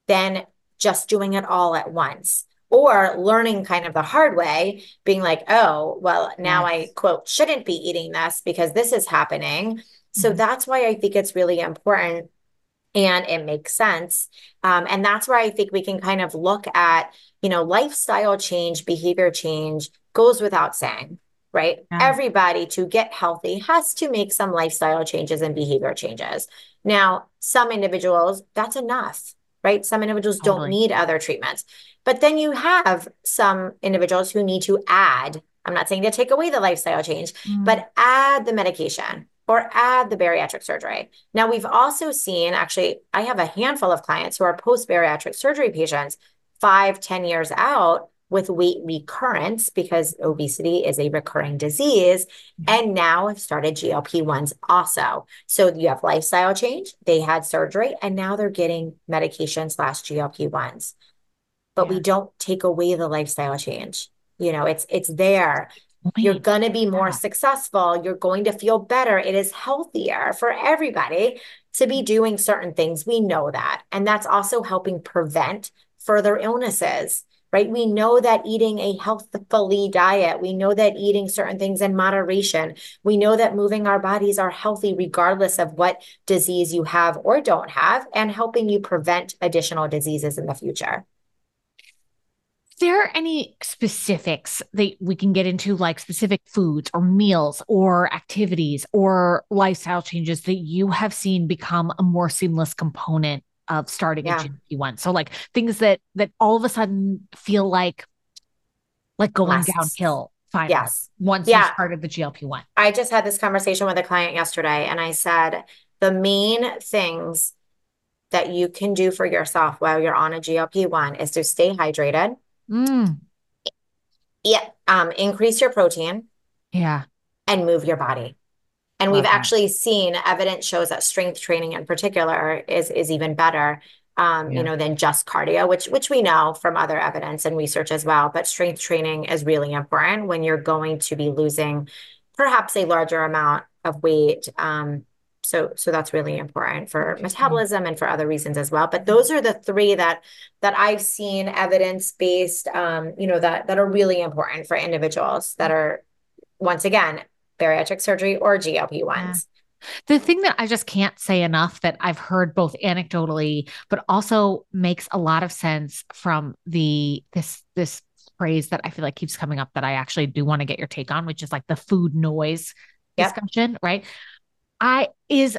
than just doing it all at once or learning kind of the hard way, being like, oh, well, now yes. I quote, shouldn't be eating this because this is happening. Mm-hmm. So, that's why I think it's really important and it makes sense. Um, and that's where I think we can kind of look at, you know, lifestyle change, behavior change goes without saying, right? Yeah. Everybody to get healthy has to make some lifestyle changes and behavior changes. Now, some individuals, that's enough, right? Some individuals totally. don't need other treatments. But then you have some individuals who need to add, I'm not saying to take away the lifestyle change, mm. but add the medication or add the bariatric surgery. Now, we've also seen actually, I have a handful of clients who are post bariatric surgery patients five, ten years out with weight recurrence because obesity is a recurring disease mm-hmm. and now have started GLP-1s also. So you have lifestyle change, they had surgery and now they're getting medication slash GLP-1s. But yeah. we don't take away the lifestyle change. You know, it's it's there. You're going to be more yeah. successful. You're going to feel better. It is healthier for everybody to be doing certain things. We know that. And that's also helping prevent further illnesses, right? We know that eating a healthfully diet, we know that eating certain things in moderation, we know that moving our bodies are healthy regardless of what disease you have or don't have, and helping you prevent additional diseases in the future there any specifics that we can get into, like specific foods or meals or activities or lifestyle changes that you have seen become a more seamless component of starting yeah. a GLP-1? So like things that that all of a sudden feel like like going downhill. Finally, yes. Once yeah. you started the GLP-1. I just had this conversation with a client yesterday and I said the main things that you can do for yourself while you're on a GLP-1 is to stay hydrated Mm. Yeah. Um, increase your protein. Yeah. And move your body. And we've that. actually seen evidence shows that strength training in particular is is even better um, yeah. you know, than just cardio, which which we know from other evidence and research as well. But strength training is really important when you're going to be losing perhaps a larger amount of weight um, so so that's really important for metabolism and for other reasons as well but those are the three that that i've seen evidence based um you know that that are really important for individuals that are once again bariatric surgery or glp-1s yeah. The thing that I just can't say enough that I've heard both anecdotally, but also makes a lot of sense from the this this phrase that I feel like keeps coming up that I actually do want to get your take on, which is like the food noise yep. discussion, right? I is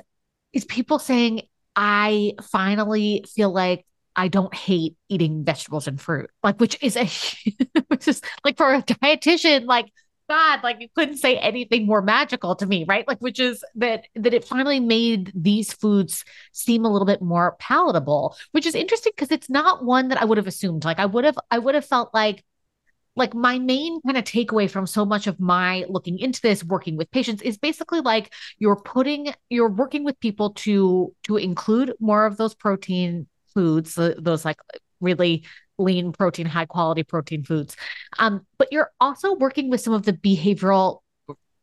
is people saying I finally feel like I don't hate eating vegetables and fruit, like which is a which is like for a dietitian, like God, like you couldn't say anything more magical to me, right? Like which is that that it finally made these foods seem a little bit more palatable, which is interesting because it's not one that I would have assumed. Like I would have I would have felt like like my main kind of takeaway from so much of my looking into this working with patients is basically like you're putting you're working with people to to include more of those protein foods those like really lean protein high quality protein foods. Um but you're also working with some of the behavioral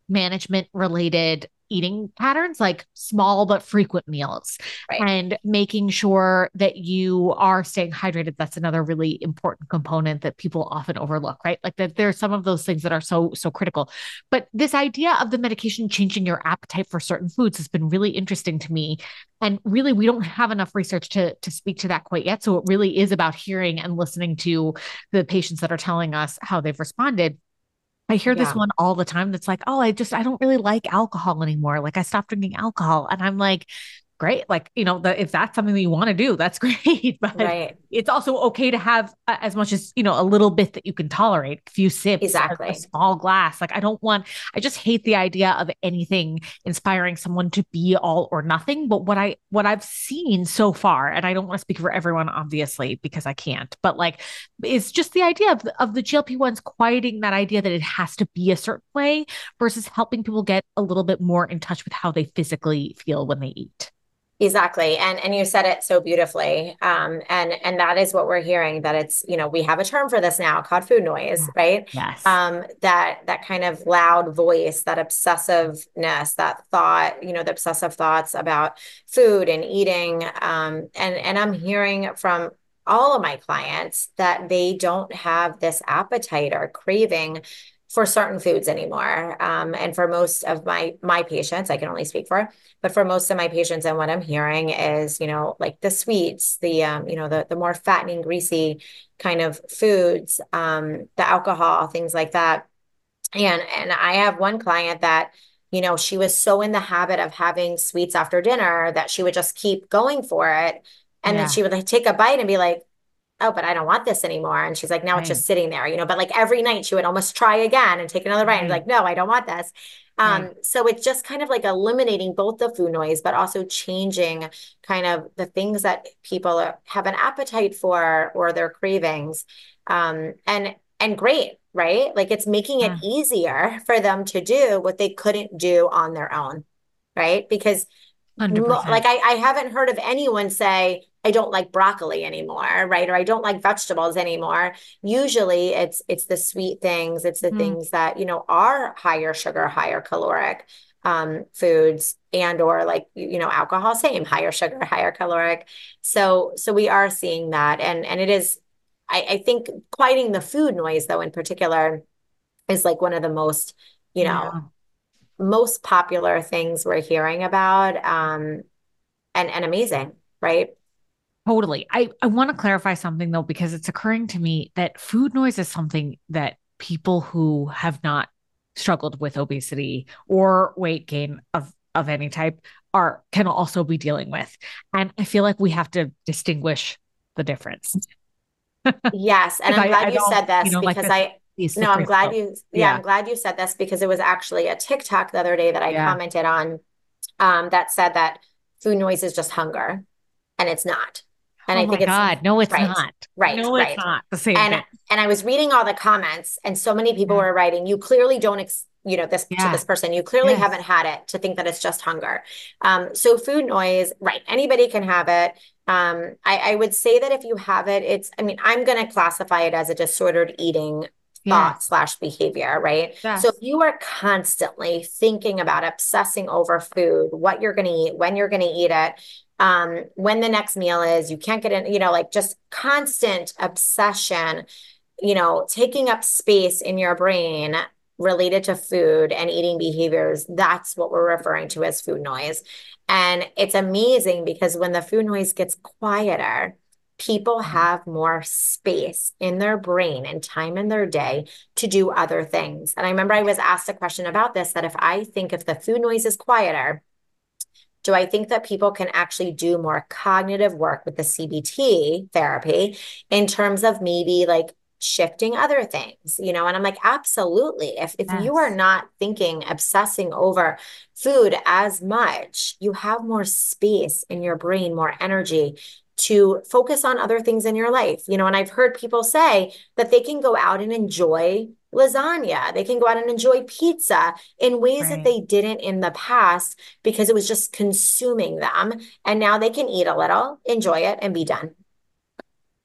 management related eating patterns, like small but frequent meals, right. and making sure that you are staying hydrated. That's another really important component that people often overlook, right? Like that there's some of those things that are so, so critical. But this idea of the medication changing your appetite for certain foods has been really interesting to me. And really, we don't have enough research to, to speak to that quite yet. So it really is about hearing and listening to the patients that are telling us how they've responded. I hear yeah. this one all the time that's like, oh, I just, I don't really like alcohol anymore. Like I stopped drinking alcohol. And I'm like, great. Like, you know, the, if that's something that you want to do, that's great. But right. it's also okay to have uh, as much as, you know, a little bit that you can tolerate, a few sips, exactly. a, a small glass. Like, I don't want, I just hate the idea of anything inspiring someone to be all or nothing. But what I, what I've seen so far, and I don't want to speak for everyone, obviously, because I can't, but like, it's just the idea of, of the GLP ones quieting that idea that it has to be a certain way versus helping people get a little bit more in touch with how they physically feel when they eat. Exactly. And and you said it so beautifully. Um, and and that is what we're hearing that it's, you know, we have a term for this now called food noise, right? Yes. Um, that that kind of loud voice, that obsessiveness, that thought, you know, the obsessive thoughts about food and eating. Um, and and I'm hearing from all of my clients that they don't have this appetite or craving for certain foods anymore. Um, and for most of my my patients, I can only speak for, but for most of my patients, and what I'm hearing is, you know, like the sweets, the um, you know, the the more fattening, greasy kind of foods, um, the alcohol, things like that. And and I have one client that you know, she was so in the habit of having sweets after dinner that she would just keep going for it. And yeah. then she would like take a bite and be like, oh, but I don't want this anymore. And she's like, now right. it's just sitting there, you know, but like every night she would almost try again and take another bite right. and be like, no, I don't want this. Um, right. so it's just kind of like eliminating both the food noise, but also changing kind of the things that people are, have an appetite for or their cravings. Um, and, and great, right? Like it's making yeah. it easier for them to do what they couldn't do on their own. Right. Because 100%. like I, I haven't heard of anyone say, I don't like broccoli anymore, right? Or I don't like vegetables anymore. Usually it's it's the sweet things, it's the mm. things that, you know, are higher sugar, higher caloric um, foods and or like you know alcohol same higher sugar higher caloric so so we are seeing that and and it is I, I think quieting the food noise though in particular is like one of the most you know yeah. most popular things we're hearing about um and and amazing right Totally. I, I want to clarify something though, because it's occurring to me that food noise is something that people who have not struggled with obesity or weight gain of, of any type are can also be dealing with. And I feel like we have to distinguish the difference. yes. And I'm glad I, you said this you know, because like I no, I'm glad you yeah, yeah, I'm glad you said this because it was actually a TikTok the other day that I yeah. commented on um, that said that food noise is just hunger. And it's not. And oh I think it's God, no, it's right, not. Right. No, right. it's not the same. And thing. and I was reading all the comments, and so many people yeah. were writing, "You clearly don't." Ex- you know this yeah. to this person you clearly yes. haven't had it to think that it's just hunger um, so food noise right anybody can have it um, I, I would say that if you have it it's i mean i'm going to classify it as a disordered eating thought slash behavior, right? Yes. So if you are constantly thinking about obsessing over food, what you're going to eat, when you're going to eat it, um, when the next meal is, you can't get in, you know, like just constant obsession, you know, taking up space in your brain related to food and eating behaviors. That's what we're referring to as food noise. And it's amazing because when the food noise gets quieter, people mm-hmm. have more space in their brain and time in their day to do other things. And I remember I was asked a question about this that if I think if the food noise is quieter, do I think that people can actually do more cognitive work with the CBT therapy in terms of maybe like shifting other things, you know? And I'm like, absolutely. If if yes. you are not thinking, obsessing over food as much, you have more space in your brain, more energy to focus on other things in your life. You know, and I've heard people say that they can go out and enjoy lasagna. They can go out and enjoy pizza in ways right. that they didn't in the past because it was just consuming them. And now they can eat a little, enjoy it, and be done.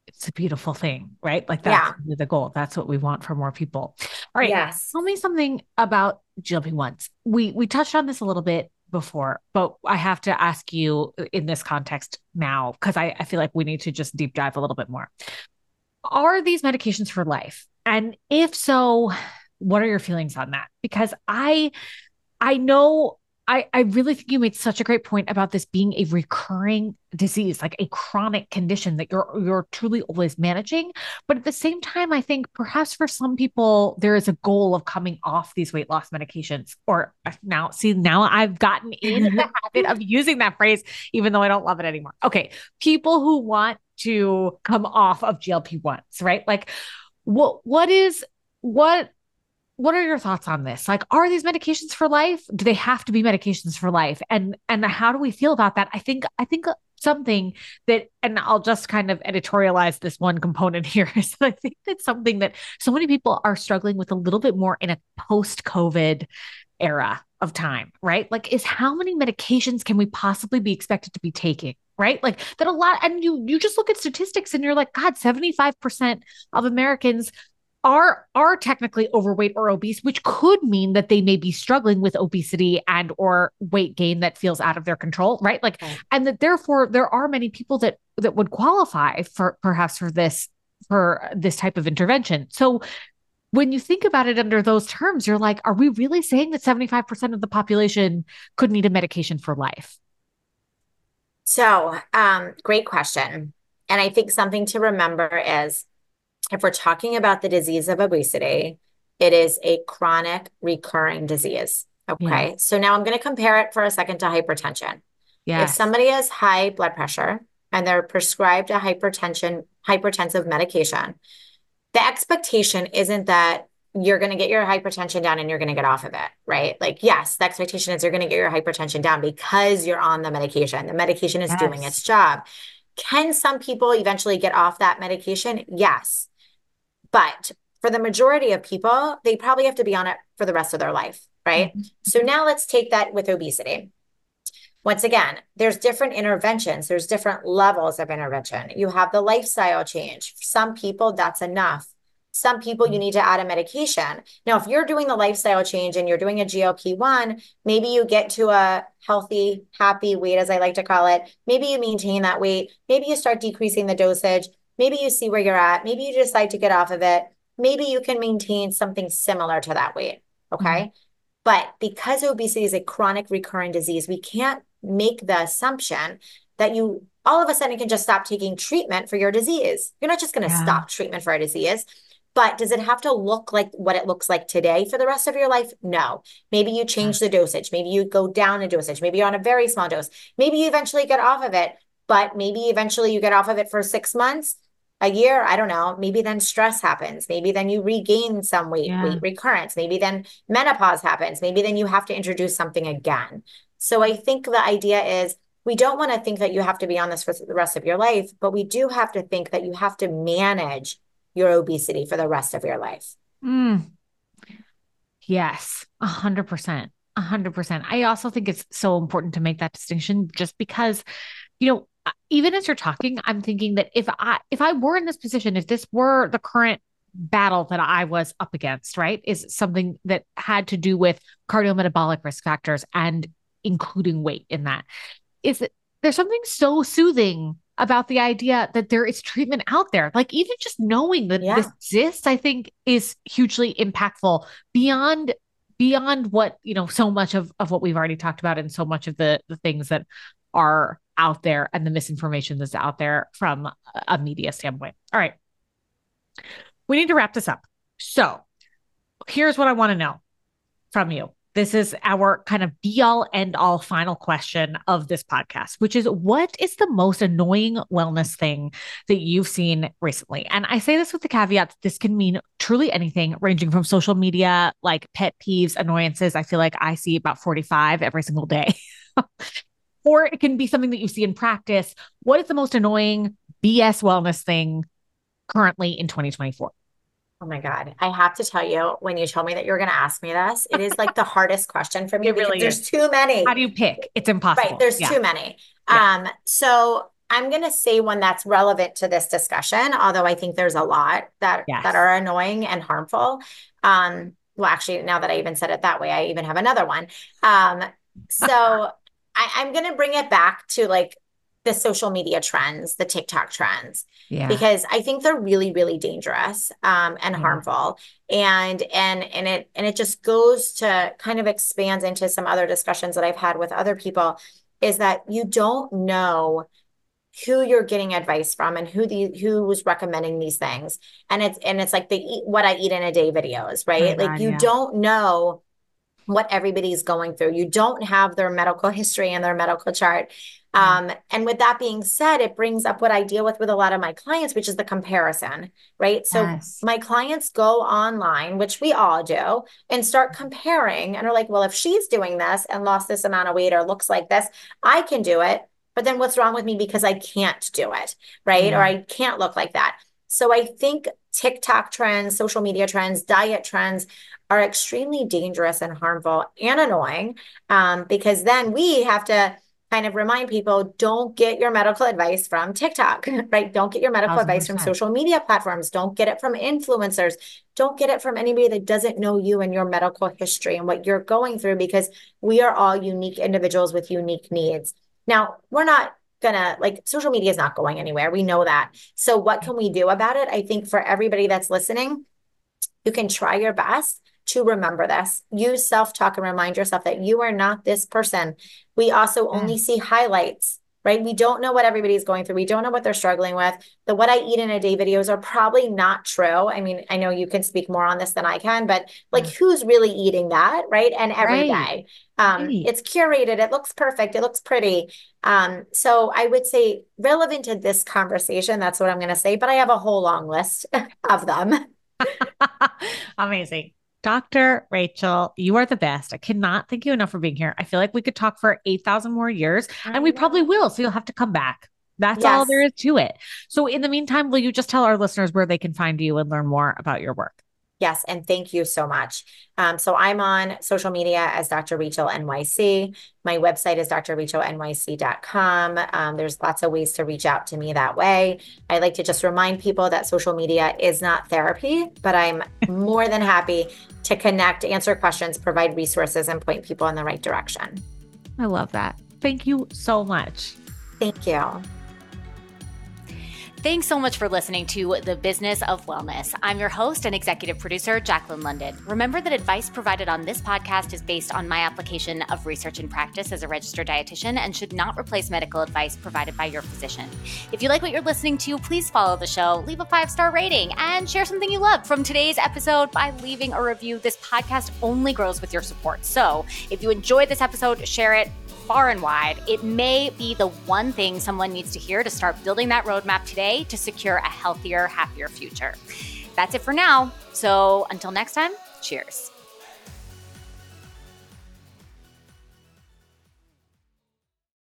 It's a beautiful thing, right? Like that's yeah. the goal. That's what we want for more people. All right. Yes. Tell me something about jumping once. We we touched on this a little bit before, but I have to ask you in this context now because I, I feel like we need to just deep dive a little bit more. Are these medications for life? And if so, what are your feelings on that? Because I I know I, I really think you made such a great point about this being a recurring disease, like a chronic condition that you're you're truly always managing. But at the same time, I think perhaps for some people there is a goal of coming off these weight loss medications. Or now, see, now I've gotten in the habit of using that phrase, even though I don't love it anymore. Okay, people who want to come off of GLP ones, right? Like, what what is what what are your thoughts on this? Like are these medications for life? Do they have to be medications for life? And and how do we feel about that? I think i think something that and i'll just kind of editorialize this one component here is that i think that's something that so many people are struggling with a little bit more in a post covid era of time right? Like is how many medications can we possibly be expected to be taking right? Like that a lot and you you just look at statistics and you're like god 75% of americans are are technically overweight or obese which could mean that they may be struggling with obesity and or weight gain that feels out of their control right? Like okay. and that therefore there are many people that that would qualify for perhaps for this for this type of intervention. So when you think about it under those terms you're like are we really saying that 75% of the population could need a medication for life so um great question and i think something to remember is if we're talking about the disease of obesity, it is a chronic recurring disease. Okay. Yeah. So now I'm going to compare it for a second to hypertension. Yes. If somebody has high blood pressure and they're prescribed a hypertension, hypertensive medication, the expectation isn't that you're going to get your hypertension down and you're going to get off of it, right? Like, yes, the expectation is you're going to get your hypertension down because you're on the medication. The medication is yes. doing its job. Can some people eventually get off that medication? Yes. But for the majority of people, they probably have to be on it for the rest of their life, right? Mm-hmm. So now let's take that with obesity. Once again, there's different interventions, there's different levels of intervention. You have the lifestyle change. For some people, that's enough. Some people, you need to add a medication. Now, if you're doing the lifestyle change and you're doing a GLP 1, maybe you get to a healthy, happy weight, as I like to call it. Maybe you maintain that weight. Maybe you start decreasing the dosage. Maybe you see where you're at. Maybe you decide to get off of it. Maybe you can maintain something similar to that weight. Okay. Mm-hmm. But because obesity is a chronic recurring disease, we can't make the assumption that you all of a sudden can just stop taking treatment for your disease. You're not just going to yeah. stop treatment for a disease. But does it have to look like what it looks like today for the rest of your life? No. Maybe you mm. change the dosage. Maybe you go down a dosage. Maybe you're on a very small dose. Maybe you eventually get off of it, but maybe eventually you get off of it for six months a year, I don't know, maybe then stress happens. Maybe then you regain some weight, yeah. weight recurrence. Maybe then menopause happens. Maybe then you have to introduce something again. So I think the idea is we don't want to think that you have to be on this for the rest of your life, but we do have to think that you have to manage your obesity for the rest of your life. Mm. Yes, a hundred percent. A hundred percent. I also think it's so important to make that distinction just because, you know, even as you're talking, I'm thinking that if I if I were in this position, if this were the current battle that I was up against, right, is something that had to do with cardiometabolic risk factors and including weight in that, is there's something so soothing about the idea that there is treatment out there. Like even just knowing that yeah. this exists, I think is hugely impactful beyond beyond what you know so much of of what we've already talked about and so much of the the things that are out there and the misinformation that's out there from a media standpoint. All right. We need to wrap this up. So here's what I want to know from you. This is our kind of be all end all final question of this podcast, which is what is the most annoying wellness thing that you've seen recently? And I say this with the caveat that this can mean truly anything, ranging from social media, like pet peeves, annoyances. I feel like I see about 45 every single day. or it can be something that you see in practice. What is the most annoying BS wellness thing currently in 2024? Oh my God. I have to tell you, when you told me that you were going to ask me this, it is like the hardest question for me. It really there's is. too many. How do you pick? It's impossible. Right. There's yeah. too many. Yeah. Um, so I'm going to say one that's relevant to this discussion, although I think there's a lot that, yes. that are annoying and harmful. Um, well, actually, now that I even said it that way, I even have another one. Um, so I, I'm going to bring it back to like the social media trends, the TikTok trends, yeah. because I think they're really, really dangerous um, and yeah. harmful. And and and it and it just goes to kind of expands into some other discussions that I've had with other people, is that you don't know who you're getting advice from and who the who was recommending these things. And it's and it's like the what I eat in a day videos, right? Oh, like God, you yeah. don't know what everybody's going through. You don't have their medical history and their medical chart. Um, and with that being said, it brings up what I deal with with a lot of my clients, which is the comparison, right? So yes. my clients go online, which we all do, and start comparing and are like, well, if she's doing this and lost this amount of weight or looks like this, I can do it. But then what's wrong with me because I can't do it, right? Or I can't look like that. So I think TikTok trends, social media trends, diet trends are extremely dangerous and harmful and annoying um, because then we have to kind of remind people don't get your medical advice from TikTok, right? Don't get your medical 100%. advice from social media platforms. Don't get it from influencers. Don't get it from anybody that doesn't know you and your medical history and what you're going through because we are all unique individuals with unique needs. Now, we're not gonna like social media is not going anywhere. We know that. So, what can we do about it? I think for everybody that's listening, you can try your best to remember this. Use self talk and remind yourself that you are not this person. We also only mm. see highlights, right? We don't know what everybody's going through. We don't know what they're struggling with. The what I eat in a day videos are probably not true. I mean, I know you can speak more on this than I can, but like mm. who's really eating that, right? And every right. day, Um, right. It's curated. It looks perfect. It looks pretty. Um, so I would say relevant to this conversation, that's what I'm going to say, but I have a whole long list of them. Amazing. Dr. Rachel, you are the best. I cannot thank you enough for being here. I feel like we could talk for 8,000 more years and we probably will. So you'll have to come back. That's yes. all there is to it. So, in the meantime, will you just tell our listeners where they can find you and learn more about your work? Yes, and thank you so much. Um, so I'm on social media as Dr. Rachel NYC. My website is drrachelnyc.com. Um, there's lots of ways to reach out to me that way. I like to just remind people that social media is not therapy, but I'm more than happy to connect, answer questions, provide resources, and point people in the right direction. I love that. Thank you so much. Thank you. Thanks so much for listening to The Business of Wellness. I'm your host and executive producer, Jaclyn London. Remember that advice provided on this podcast is based on my application of research and practice as a registered dietitian and should not replace medical advice provided by your physician. If you like what you're listening to, please follow the show, leave a five star rating, and share something you love from today's episode by leaving a review. This podcast only grows with your support. So if you enjoyed this episode, share it far and wide, it may be the one thing someone needs to hear to start building that roadmap today to secure a healthier, happier future. That's it for now. So until next time, cheers.